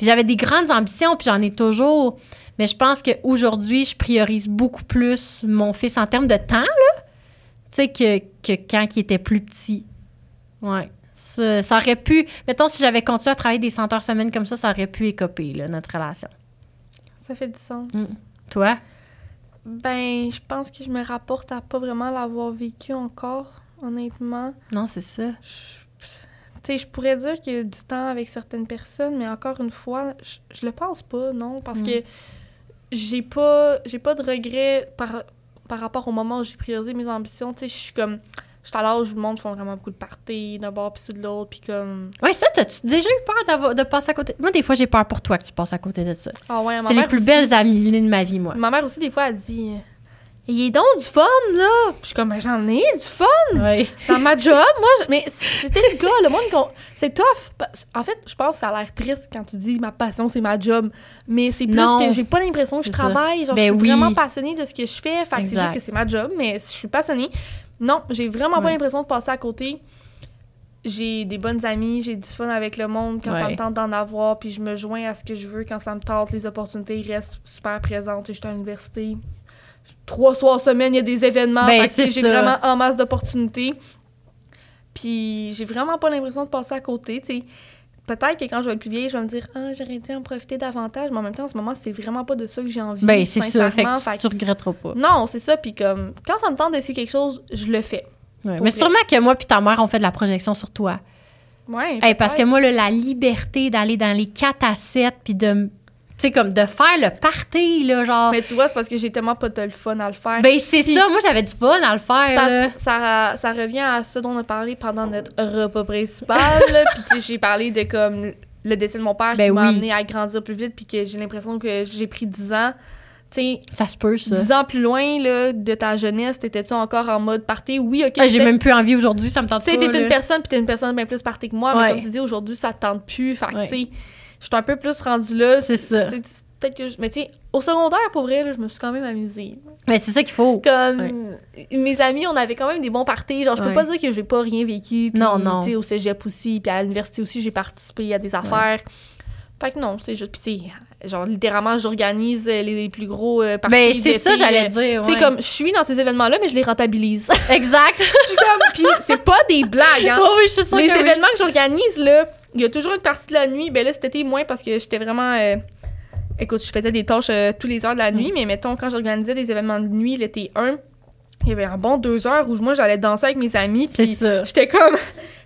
J'avais des grandes ambitions, puis j'en ai toujours. Mais je pense qu'aujourd'hui, je priorise beaucoup plus mon fils en termes de temps, là. Tu sais, que, que quand il était plus petit. Ouais. Ça, ça aurait pu. Mettons, si j'avais continué à travailler des 100 heures semaine comme ça, ça aurait pu écoper, là, notre relation. Ça fait du sens. Mm. Toi? Ben, je pense que je me rapporte à pas vraiment l'avoir vécu encore, honnêtement. Non, c'est ça. Tu sais, je pourrais dire qu'il y a du temps avec certaines personnes, mais encore une fois, je, je le pense pas, non, parce Mm. que j'ai pas j'ai pas de regrets par, par rapport au moment où j'ai priorisé mes ambitions. Tu sais, je suis comme... Je suis à l'âge où le monde font vraiment beaucoup de parties, d'un bord puis de l'autre, puis comme... Ouais, ça, t'as-tu déjà eu peur de passer à côté? Moi, des fois, j'ai peur pour toi que tu passes à côté de ça. Ah ouais, C'est les plus aussi- belles amies de ma vie, moi. Ma mère aussi, des fois, elle dit... Il est donc du fun, là! Puis je suis comme, Ben, j'en ai du fun! Ouais. Dans ma job, moi, je- mais c'était le gars, le monde qu'on. C'est tough. En fait, je pense que ça a l'air triste quand tu dis ma passion, c'est ma job. Mais c'est plus Non. que j'ai pas l'impression que je travaille. Genre, Ben je suis oui. vraiment passionnée de ce que je fais. Fait c'est juste que c'est ma job, mais je suis passionnée. Non, j'ai vraiment pas l'impression de passer à côté. J'ai des bonnes amies, j'ai du fun avec le monde quand ça me tente d'en avoir, puis je me joins à ce que je veux quand ça me tente. Les opportunités restent super présentes. Sais, J'étais à l'université. Trois soirs semaine, il y a des événements. Ben, j'ai vraiment en masse d'opportunités. Puis j'ai vraiment pas l'impression de passer à côté. sais. Peut-être que quand je vais être plus vieille, je vais me dire Ah, j'aurais dû en profiter davantage. Mais en même temps, en ce moment, c'est vraiment pas de ça que j'ai envie. Ben, c'est ça. Fait que Fait tu regretteras pas. Non, c'est ça. Puis comme, quand ça me tente d'essayer quelque chose, je le fais. Ouais. Mais vrai. sûrement que moi puis ta mère, on fait de la projection sur toi. Ouais. Hey, parce que moi, là, la liberté d'aller dans les 4 à 7, puis de, tu sais, comme de faire le party, là, genre. Mais tu vois, c'est parce que j'ai tellement pas de le fun à le faire. ben, c'est ça. Moi, j'avais du fun à le faire, là. ça, ça, ça revient à ce dont on a parlé pendant notre repas principal. puis tu sais, j'ai parlé de comme le décès de mon père Ben qui m'a amené à grandir plus vite puis que j'ai l'impression que j'ai pris 10 ans. Tu sais, Ça se peut, ça. 10 ans plus loin là, de ta jeunesse, t'étais-tu encore en mode party? Oui, ok. Ah, j'ai même plus envie aujourd'hui, ça me tente Tu pas. sais, t'es une personne puis t'es une personne bien plus party que moi, Ouais. mais comme tu dis, aujourd'hui, ça te tente plus. Fait Ouais. tu sais, je suis un peu plus rendue là. C'est ça. Peut-être que je... Mais tu sais, au secondaire, pour vrai, là, je me suis quand même amusée. Mais c'est ça qu'il faut. Comme mes amis, on avait quand même des bons parties. Genre, je peux Ouais. pas dire que j'ai pas rien vécu. Non, non. Tu sais, au cégep aussi, puis à l'université aussi, j'ai participé à des affaires. Fait que non, c'est juste. Puis, tu genre, littéralement, j'organise euh, les, les plus gros euh, parties. Ben, c'est ça, j'allais euh, dire. Tu sais, comme, je suis dans ces événements-là, mais je les rentabilise. Exact. Je suis comme. Puis, c'est pas des blagues, hein. oui, oui, je suis sûre Les que oui. événements que j'organise, là, il y a toujours une partie de la nuit. Ben là, cet été, moins parce que j'étais vraiment. euh, Écoute, je faisais des tâches euh, tous les heures de la Mm. nuit, mais mettons, quand j'organisais des événements de nuit, l'été 1, il y avait un bon deux heures où moi, j'allais danser avec mes amis. Puis j'étais comme.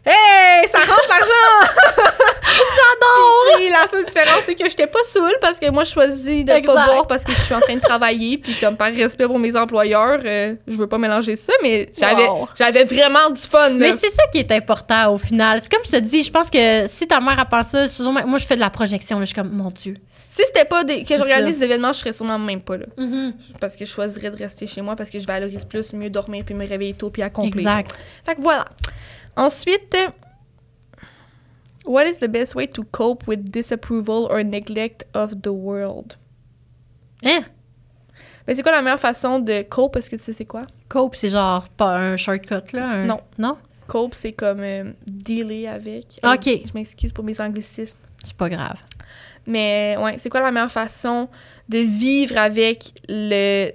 Hey, ça rentre l'argent! J'adore! La seule différence, c'est que j'étais pas saoule parce que moi, je choisis de Exact. pas boire parce que je suis en train de travailler. Puis, comme par respect pour mes employeurs, euh, je veux pas mélanger ça, mais j'avais Wow. j'avais vraiment du fun. Là. Mais c'est ça qui est important au final. C'est comme je te dis, je pense que si ta mère a pensé moi je fais de la projection, là, je suis comme, mon Dieu. Si c'était pas des, que j'organise ça. des événements, je serais sûrement même pas là. Mm-hmm. Parce que je choisirais de rester chez moi parce que je valorise plus mieux dormir puis me réveiller tôt puis accomplir. Exact. Fait que voilà. Ensuite, what is the best way to cope with disapproval or neglect of the world? Hein? Mais c'est quoi la meilleure façon de cope? Est-ce que tu sais c'est quoi? Cope, c'est genre pas un shortcut, là? un- Non. Non? Cope, c'est comme euh, dealer avec. Ok. Euh, je m'excuse pour mes anglicismes. C'est pas grave. Mais ouais, c'est quoi la meilleure façon de vivre avec le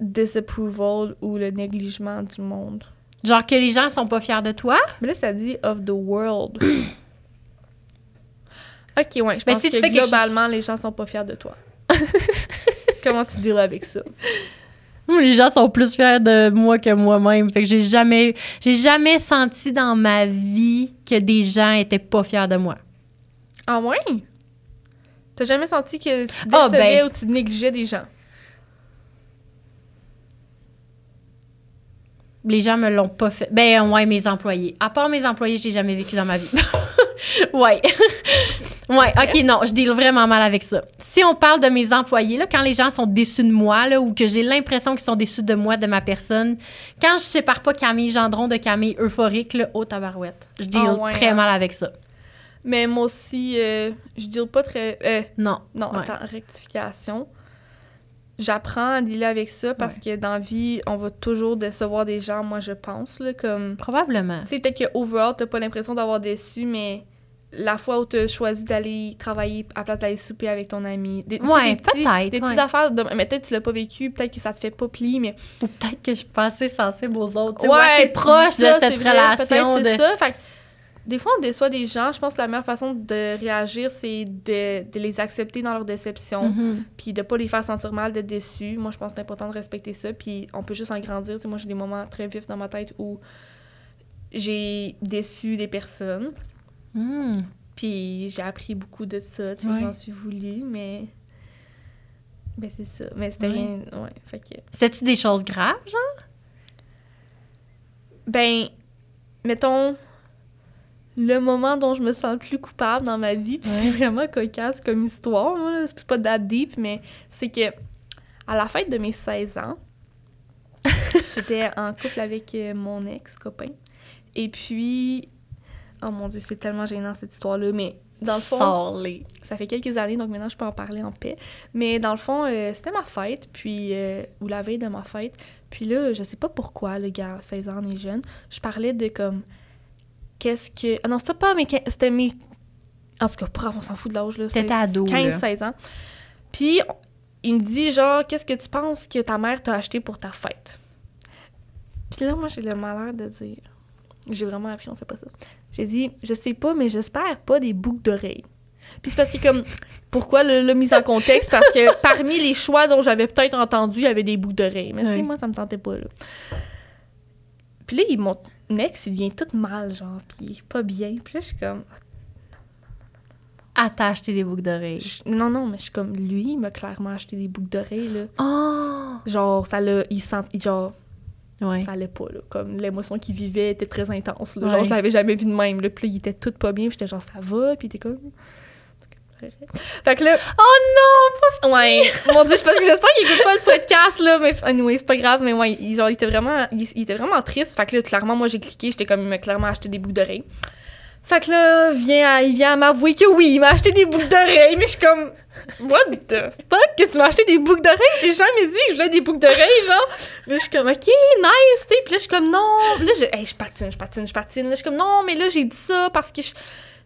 disapproval ou le négligement du monde? Genre que les gens sont pas fiers de toi? Mais là, ça dit of the world. ok, ouais, je pense si tu que globalement, les gens sont pas fiers de toi. Comment tu deals avec ça? Les gens sont plus fiers de moi que moi-même. Fait que j'ai jamais, j'ai jamais senti dans ma vie que des gens étaient pas fiers de moi. Ah ouais? T'as jamais senti que tu Ah, décevais ben. ou tu négligeais des gens? Les gens me l'ont pas fait. Ben ouais, mes employés. À part mes employés, j'ai jamais vécu dans ma vie. ouais. ouais, ok, non, je deal vraiment mal avec ça. Si on parle de mes employés, là, quand les gens sont déçus de moi, là, ou que j'ai l'impression qu'ils sont déçus de moi, de ma personne, quand je sépare pas Camille Gendron de Camille euphorique, là, oh tabarouette. Je deal Ah ouais, très hein. mal avec ça. Mais moi aussi, euh, je dis pas très. euh, Non. non, Ouais. attends, rectification. J'apprends à dealer avec ça parce que dans la vie, on va toujours décevoir des gens, moi, je pense. Là, comme. Probablement. Tu sais, peut-être que overall, t'as pas l'impression d'avoir déçu, mais la fois où t'as choisi d'aller travailler à place d'aller souper avec ton ami. Des, tu Ouais, des petits- peut-être, Des petites ouais. affaires, de, mais peut-être que tu l'as pas vécu, peut-être que ça te fait pas pli, mais. Ou peut-être que je suis pas assez sensible aux autres. Tu sais, ou assez tu proche de cette c'est vrai, relation. Peut-être c'est De... ça. Fait des fois, on déçoit des gens. Je pense que la meilleure façon de réagir, c'est de, de les accepter dans leur déception. Mhm. puis de pas les faire sentir mal, d'être déçus. Moi, je pense que c'est important de respecter ça, puis on peut juste en grandir. Moi, j'ai des moments très vifs dans ma tête où j'ai déçu des personnes, Hmm. puis j'ai appris beaucoup de ça, tu sais, Ouais. je m'en suis voulu, mais... Ben, c'est ça. Mais c'était Ouais. rien... Ouais, fait que... C'était-tu des choses graves, genre? Ben, mettons, le moment dont je me sens le plus coupable dans ma vie, puis Ouais. c'est vraiment cocasse comme histoire, c'est pas that deep, mais c'est que à la fête de mes 16 ans, j'étais en couple avec euh, mon ex-copain. Et puis, oh mon dieu, c'est tellement gênant cette histoire-là, mais dans le fond, ça fait quelques années, donc maintenant je peux en parler en paix. Mais dans le fond, euh, c'était ma fête, puis, euh, ou la veille de ma fête. Puis là, je sais pas pourquoi, le gars, 16 ans, on est jeune, je parlais de comme, qu'est-ce que. Ah non, c'était pas mes. C'était mes. En tout cas, bref, on s'en fout de l'âge, là. T'étais c'est- ado, là. 15-16 ans. Puis, il me dit, genre, qu'est-ce que tu penses que ta mère t'a acheté pour ta fête? Puis là, moi, j'ai le malheur de dire. J'ai vraiment appris, on fait pas ça. J'ai dit, je sais pas, mais j'espère pas des boucles d'oreilles. Puis c'est parce que, comme, pourquoi le, le mise en contexte? Parce que parmi les choix dont j'avais peut-être entendu, il y avait des boucles d'oreilles. Mais tu sais, Oui. moi, ça me tentait pas, là. Puis là, il, mon ex, il vient tout mal, genre, puis il est pas bien. Puis là, je suis comme, Ah, t'as acheté des boucles d'oreilles. je- non, non, mais je suis comme, lui, il m'a clairement acheté des boucles d'oreilles, là. Oh! Genre, ça l'a, il sent, il- genre, Ouais. fallait pas, là. Comme, l'émotion qu'il vivait était très intense, là. Ouais. Genre, je l'avais jamais vu de même, là. Puis là, il était tout pas bien, puis j'étais genre, ça va, puis il était comme... Fait que là, Oh non! ouais, mon dieu, je que j'espère qu'il écoute pas le podcast, là, mais anyway, c'est pas grave, mais ouais, il, genre, il était vraiment, il, était vraiment triste. Fait que là, clairement, moi, j'ai cliqué, j'étais comme, il m'a clairement acheté des boucles d'oreilles. Fait que là, il vient à m'avouer que oui, il m'a acheté des boucles d'oreilles, mais je suis comme, what the fuck, que tu m'as acheté des boucles d'oreilles? J'ai jamais dit que je voulais des boucles d'oreilles, genre. Là, je suis comme, ok, nice, tu. Puis là, je suis comme, non. Là, je, hey, je patine, je patine, je patine. Là, je suis comme, non, mais là, j'ai dit ça parce que je.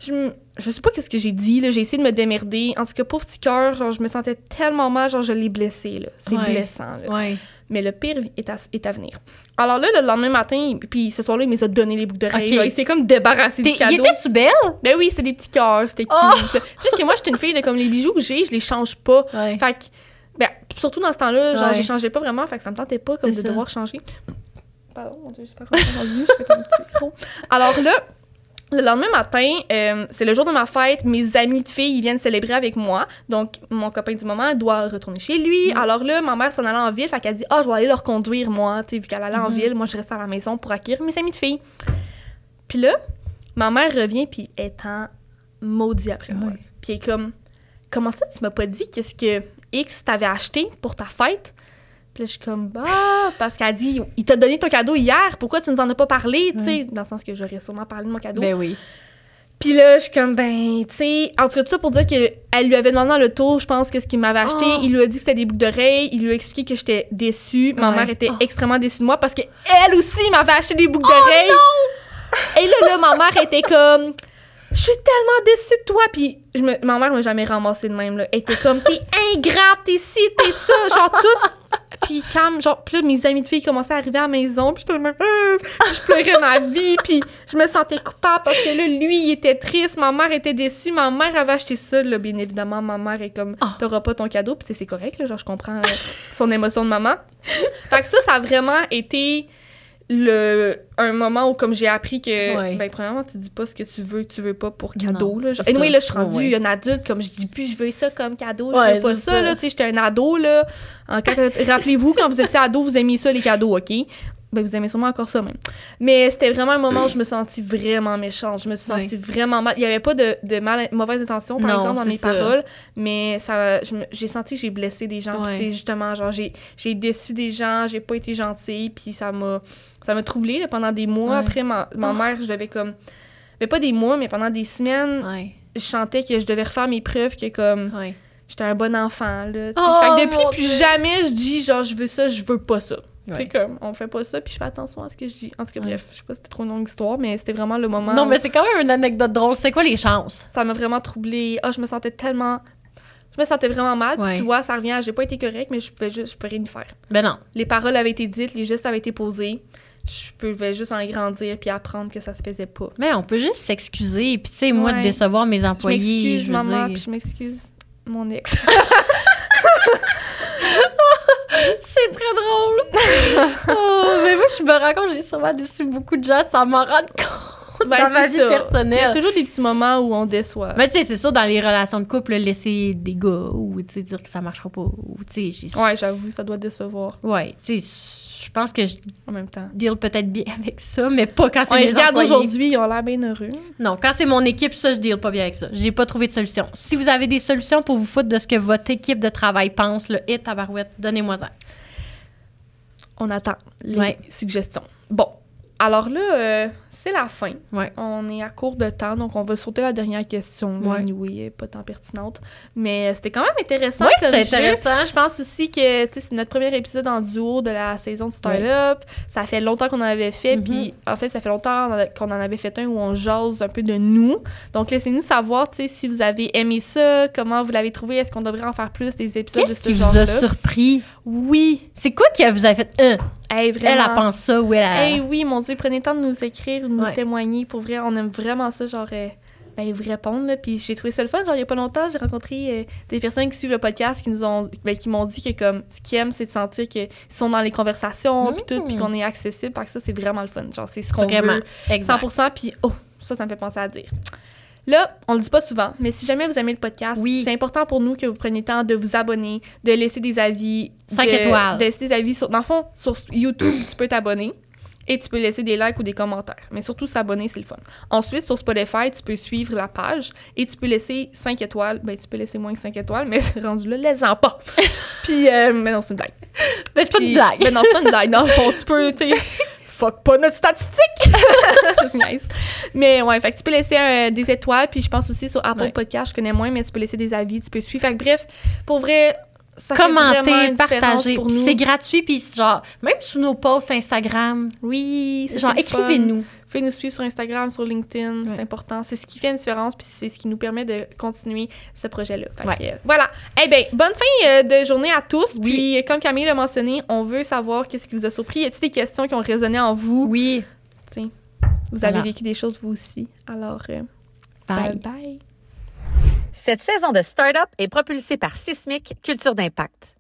Je, je sais pas qu'est-ce que j'ai dit, là. J'ai essayé de me démerder. En tout cas, pauvre petit cœur, genre, je me sentais tellement mal, genre, je l'ai blessé, là. C'est Ouais. blessant, là. Ouais. Mais le pire est à, est à venir. Alors là, le lendemain matin, puis ce soir-là, il m'a donné les boucles d'oreilles. Ok. genre, Il s'est comme débarrassé du cadeau. Y était-tu belle? Ben oui, c'était des petits cœurs, c'était cute. Oh! C'est juste que moi, j'étais une fille de comme les bijoux que j'ai, je les change pas. Ouais. Fait que, ben, surtout dans ce temps-là, genre, changé pas vraiment, fait que ça me tentait pas comme de ça. devoir changer. Pardon, mon dieu, j'espère qu'on m'a entendu, je fais un petit micro. Alors là, le lendemain matin, euh, c'est le jour de ma fête, mes amis de filles, ils viennent célébrer avec moi. Donc, mon copain du moment doit retourner chez lui. Mm. Alors là, ma mère s'en allait en ville, fait qu'elle dit « Ah, je vais aller leur conduire, moi, tu sais, vu qu'elle allait en Mhm. ville. Moi, je reste à la maison pour accueillir mes amis de filles. » Puis là, ma mère revient, puis est en maudit après moi. Puis elle est comme « Comment ça, tu m'as pas dit qu'est-ce que X t'avait acheté pour ta fête? » Puis là, je suis comme, bah, parce qu'elle dit, il t'a donné ton cadeau hier, pourquoi tu nous en as pas parlé, tu sais, dans le sens que j'aurais sûrement parlé de mon cadeau. Ben oui. Puis là, je suis comme, ben, tu sais, en tout cas, tout ça pour dire qu'elle lui avait demandé dans le tour, je pense, qu'est-ce qu'il m'avait acheté. Oh. Il lui a dit que c'était des boucles d'oreilles. Il lui a expliqué que j'étais déçue. Ma Ouais. mère était Oh. extrêmement déçue de moi parce qu'elle aussi m'avait acheté des boucles d'oreilles. Et là, là, ma mère était comme, je suis tellement déçue de toi. Puis je me, ma mère m'a jamais ramassé de même, là. Elle était comme, t'es ingrate, t'es ci, t'es ça, genre tout. Puis calme, genre, là, mes amis de filles commençaient à arriver à la maison, puis j'étais même, euh, je pleurais ma vie, puis je me sentais coupable parce que là, lui, il était triste, ma mère était déçue, ma mère avait acheté ça, là, bien évidemment, ma mère est comme, Ah. t'auras pas ton cadeau, puis c'est correct, là, genre, je comprends euh, son émotion de maman. Fait que ça, ça a vraiment été le un moment où comme j'ai appris que Ouais. ben premièrement tu dis pas ce que tu veux tu veux pas pour cadeau Non, là. Genre, c'est anyway, là je suis rendue Ouais, une adulte comme je dis plus je veux ça comme cadeau je Ouais, veux pas ça, ça. là. Tu sais j'étais un ado là. Rappelez-vous quand vous étiez ado vous aimiez ça les cadeaux OK? Ben vous aimez sûrement encore ça même. Mais c'était vraiment un moment où je me sentis vraiment méchante. Je me suis sentie vraiment mal. Il y avait pas de, de mal, mauvaise intention par Non, exemple dans mes ça. paroles mais ça j'ai senti que j'ai blessé des gens c'est justement genre j'ai j'ai déçu des gens j'ai pas été gentille puis ça m'a ça m'a troublée là, pendant des mois Ouais. après ma, ma Oh. mère je devais comme mais pas des mois mais pendant des semaines Ouais, je sentais que je devais refaire mes preuves que comme ouais. j'étais un bon enfant là. Oh, fait que depuis plus Dieu. jamais je dis genre je veux ça je veux pas ça tu sais comme on fait pas ça puis je fais attention à ce que je dis en tout cas bref je sais pas si c'était trop une longue histoire mais c'était vraiment le moment Non, où mais c'est quand même une anecdote drôle. C'est quoi les chances? ça m'a vraiment troublée ah je me sentais tellement je me sentais vraiment mal puis Ouais. tu vois ça revient à j'ai pas été correcte mais je pouvais juste je peux rien y faire Ben non. les paroles avaient été dites, les gestes avaient été posés. Je pouvais juste en grandir puis apprendre que ça se faisait pas. Mais on peut juste s'excuser. Puis, tu sais, moi, de décevoir mes employés. m'excuse, je veux maman, dire- puis je m'excuse, mon ex. C'est très drôle. oh, mais moi, je me rends compte, j'ai sûrement déçu beaucoup de gens sans m'en rendre compte Ben, dans ma vie ça. Il y a personnelle. toujours des petits moments où on déçoit. Mais tu sais, c'est sûr, dans les relations de couple, laisser des gars ou dire que ça marchera pas. Ou Ouais, j'avoue, ça doit décevoir Ouais, tu sais, je pense que je en même temps. deal peut-être bien avec ça, mais pas quand c'est regarde employés. aujourd'hui, ils ont l'air bien heureux. Non, quand c'est mon équipe, ça, je deal pas bien avec ça. J'ai pas trouvé de solution. Si vous avez des solutions pour vous foutre de ce que votre équipe de travail pense, le hit tabarouette, donnez-moi ça. On attend les Ouais. suggestions. Bon, alors là, euh, c'est la fin. Ouais. On est à court de temps, donc on va sauter la dernière question. Ouais. Oui, est pas tant pertinente. Mais c'était quand même intéressant Ouais, c'est jeu. intéressant. Je pense aussi que c'est notre premier épisode en duo de la saison de Style Up. Ça fait longtemps qu'on en avait fait. Mhm. Puis en fait, ça fait longtemps qu'on en avait fait un où on jase un peu de nous. Donc laissez-nous savoir si vous avez aimé ça, comment vous l'avez trouvé. Est-ce qu'on devrait en faire plus des épisodes de Qu'est-ce ce qui vous genre-là? a surpris? Oui. C'est quoi qui vous a fait euh, Hey, Elle, elle pense ça ou elle a. Hey, oui, mon Dieu, prenez le temps de nous écrire, de nous Ouais. témoigner. Pour vrai, on aime vraiment ça, genre, euh, ben, vous répondre. Là. Puis j'ai trouvé ça le fun. Genre, il y a pas longtemps, j'ai rencontré euh, des personnes qui suivent le podcast qui nous ont, ben, qui m'ont dit que, comme, ce qu'ils aiment, c'est de sentir qu'ils sont dans les conversations, puis tout, puis Mm. qu'on est accessible. Parce que ça, c'est vraiment le fun. Genre, c'est ce qu'on veut. Exact. 100%. Puis, oh, ça, ça me fait penser à dire. Là, on le dit pas souvent, mais si jamais vous aimez le podcast, Oui. c'est important pour nous que vous preniez le temps de vous abonner, de laisser des avis. Cinq de- étoiles. De laisser des avis. Sur, dans le fond, sur YouTube, tu peux t'abonner et tu peux laisser des likes ou des commentaires. Mais surtout, s'abonner, c'est le fun. Ensuite, sur Spotify, tu peux suivre la page et tu peux laisser 5 étoiles. Ben, tu peux laisser moins que 5 étoiles, mais rendu là, laisse-en pas. Puis, euh, mais non, c'est une blague. Mais c'est pas une blague. Ben non, c'est pas une blague. Dans le fond, tu peux, tu sais, fuck pas notre statistique. Niaise. Mais ouais, fait que tu peux laisser euh, des étoiles. Puis je pense aussi sur Apple Ouais. Podcast, je connais moins, mais tu peux laisser des avis, tu peux suivre. Fait que bref, pour vrai, ça Commenter, partager. pour Puis nous. c'est gratuit, puis genre, même sous nos posts Instagram, Oui, genre, écrivez-nous. Pouvez nous suivre sur Instagram, sur LinkedIn, c'est Ouais. important. C'est ce qui fait une différence, puis c'est ce qui nous permet de continuer ce projet-là. Ouais. euh, voilà. Eh bien, bonne fin euh, de journée à tous. Oui. Puis, euh, comme Camille l'a mentionné, on veut savoir qu'est-ce qui vous a surpris. Y a-t-il des questions qui ont résonné en vous? Oui. Tiens, vous avez vécu des choses vous aussi. Alors, euh, Bye. bye bye. Cette saison de Startup est propulsée par Sismic Culture d'Impact.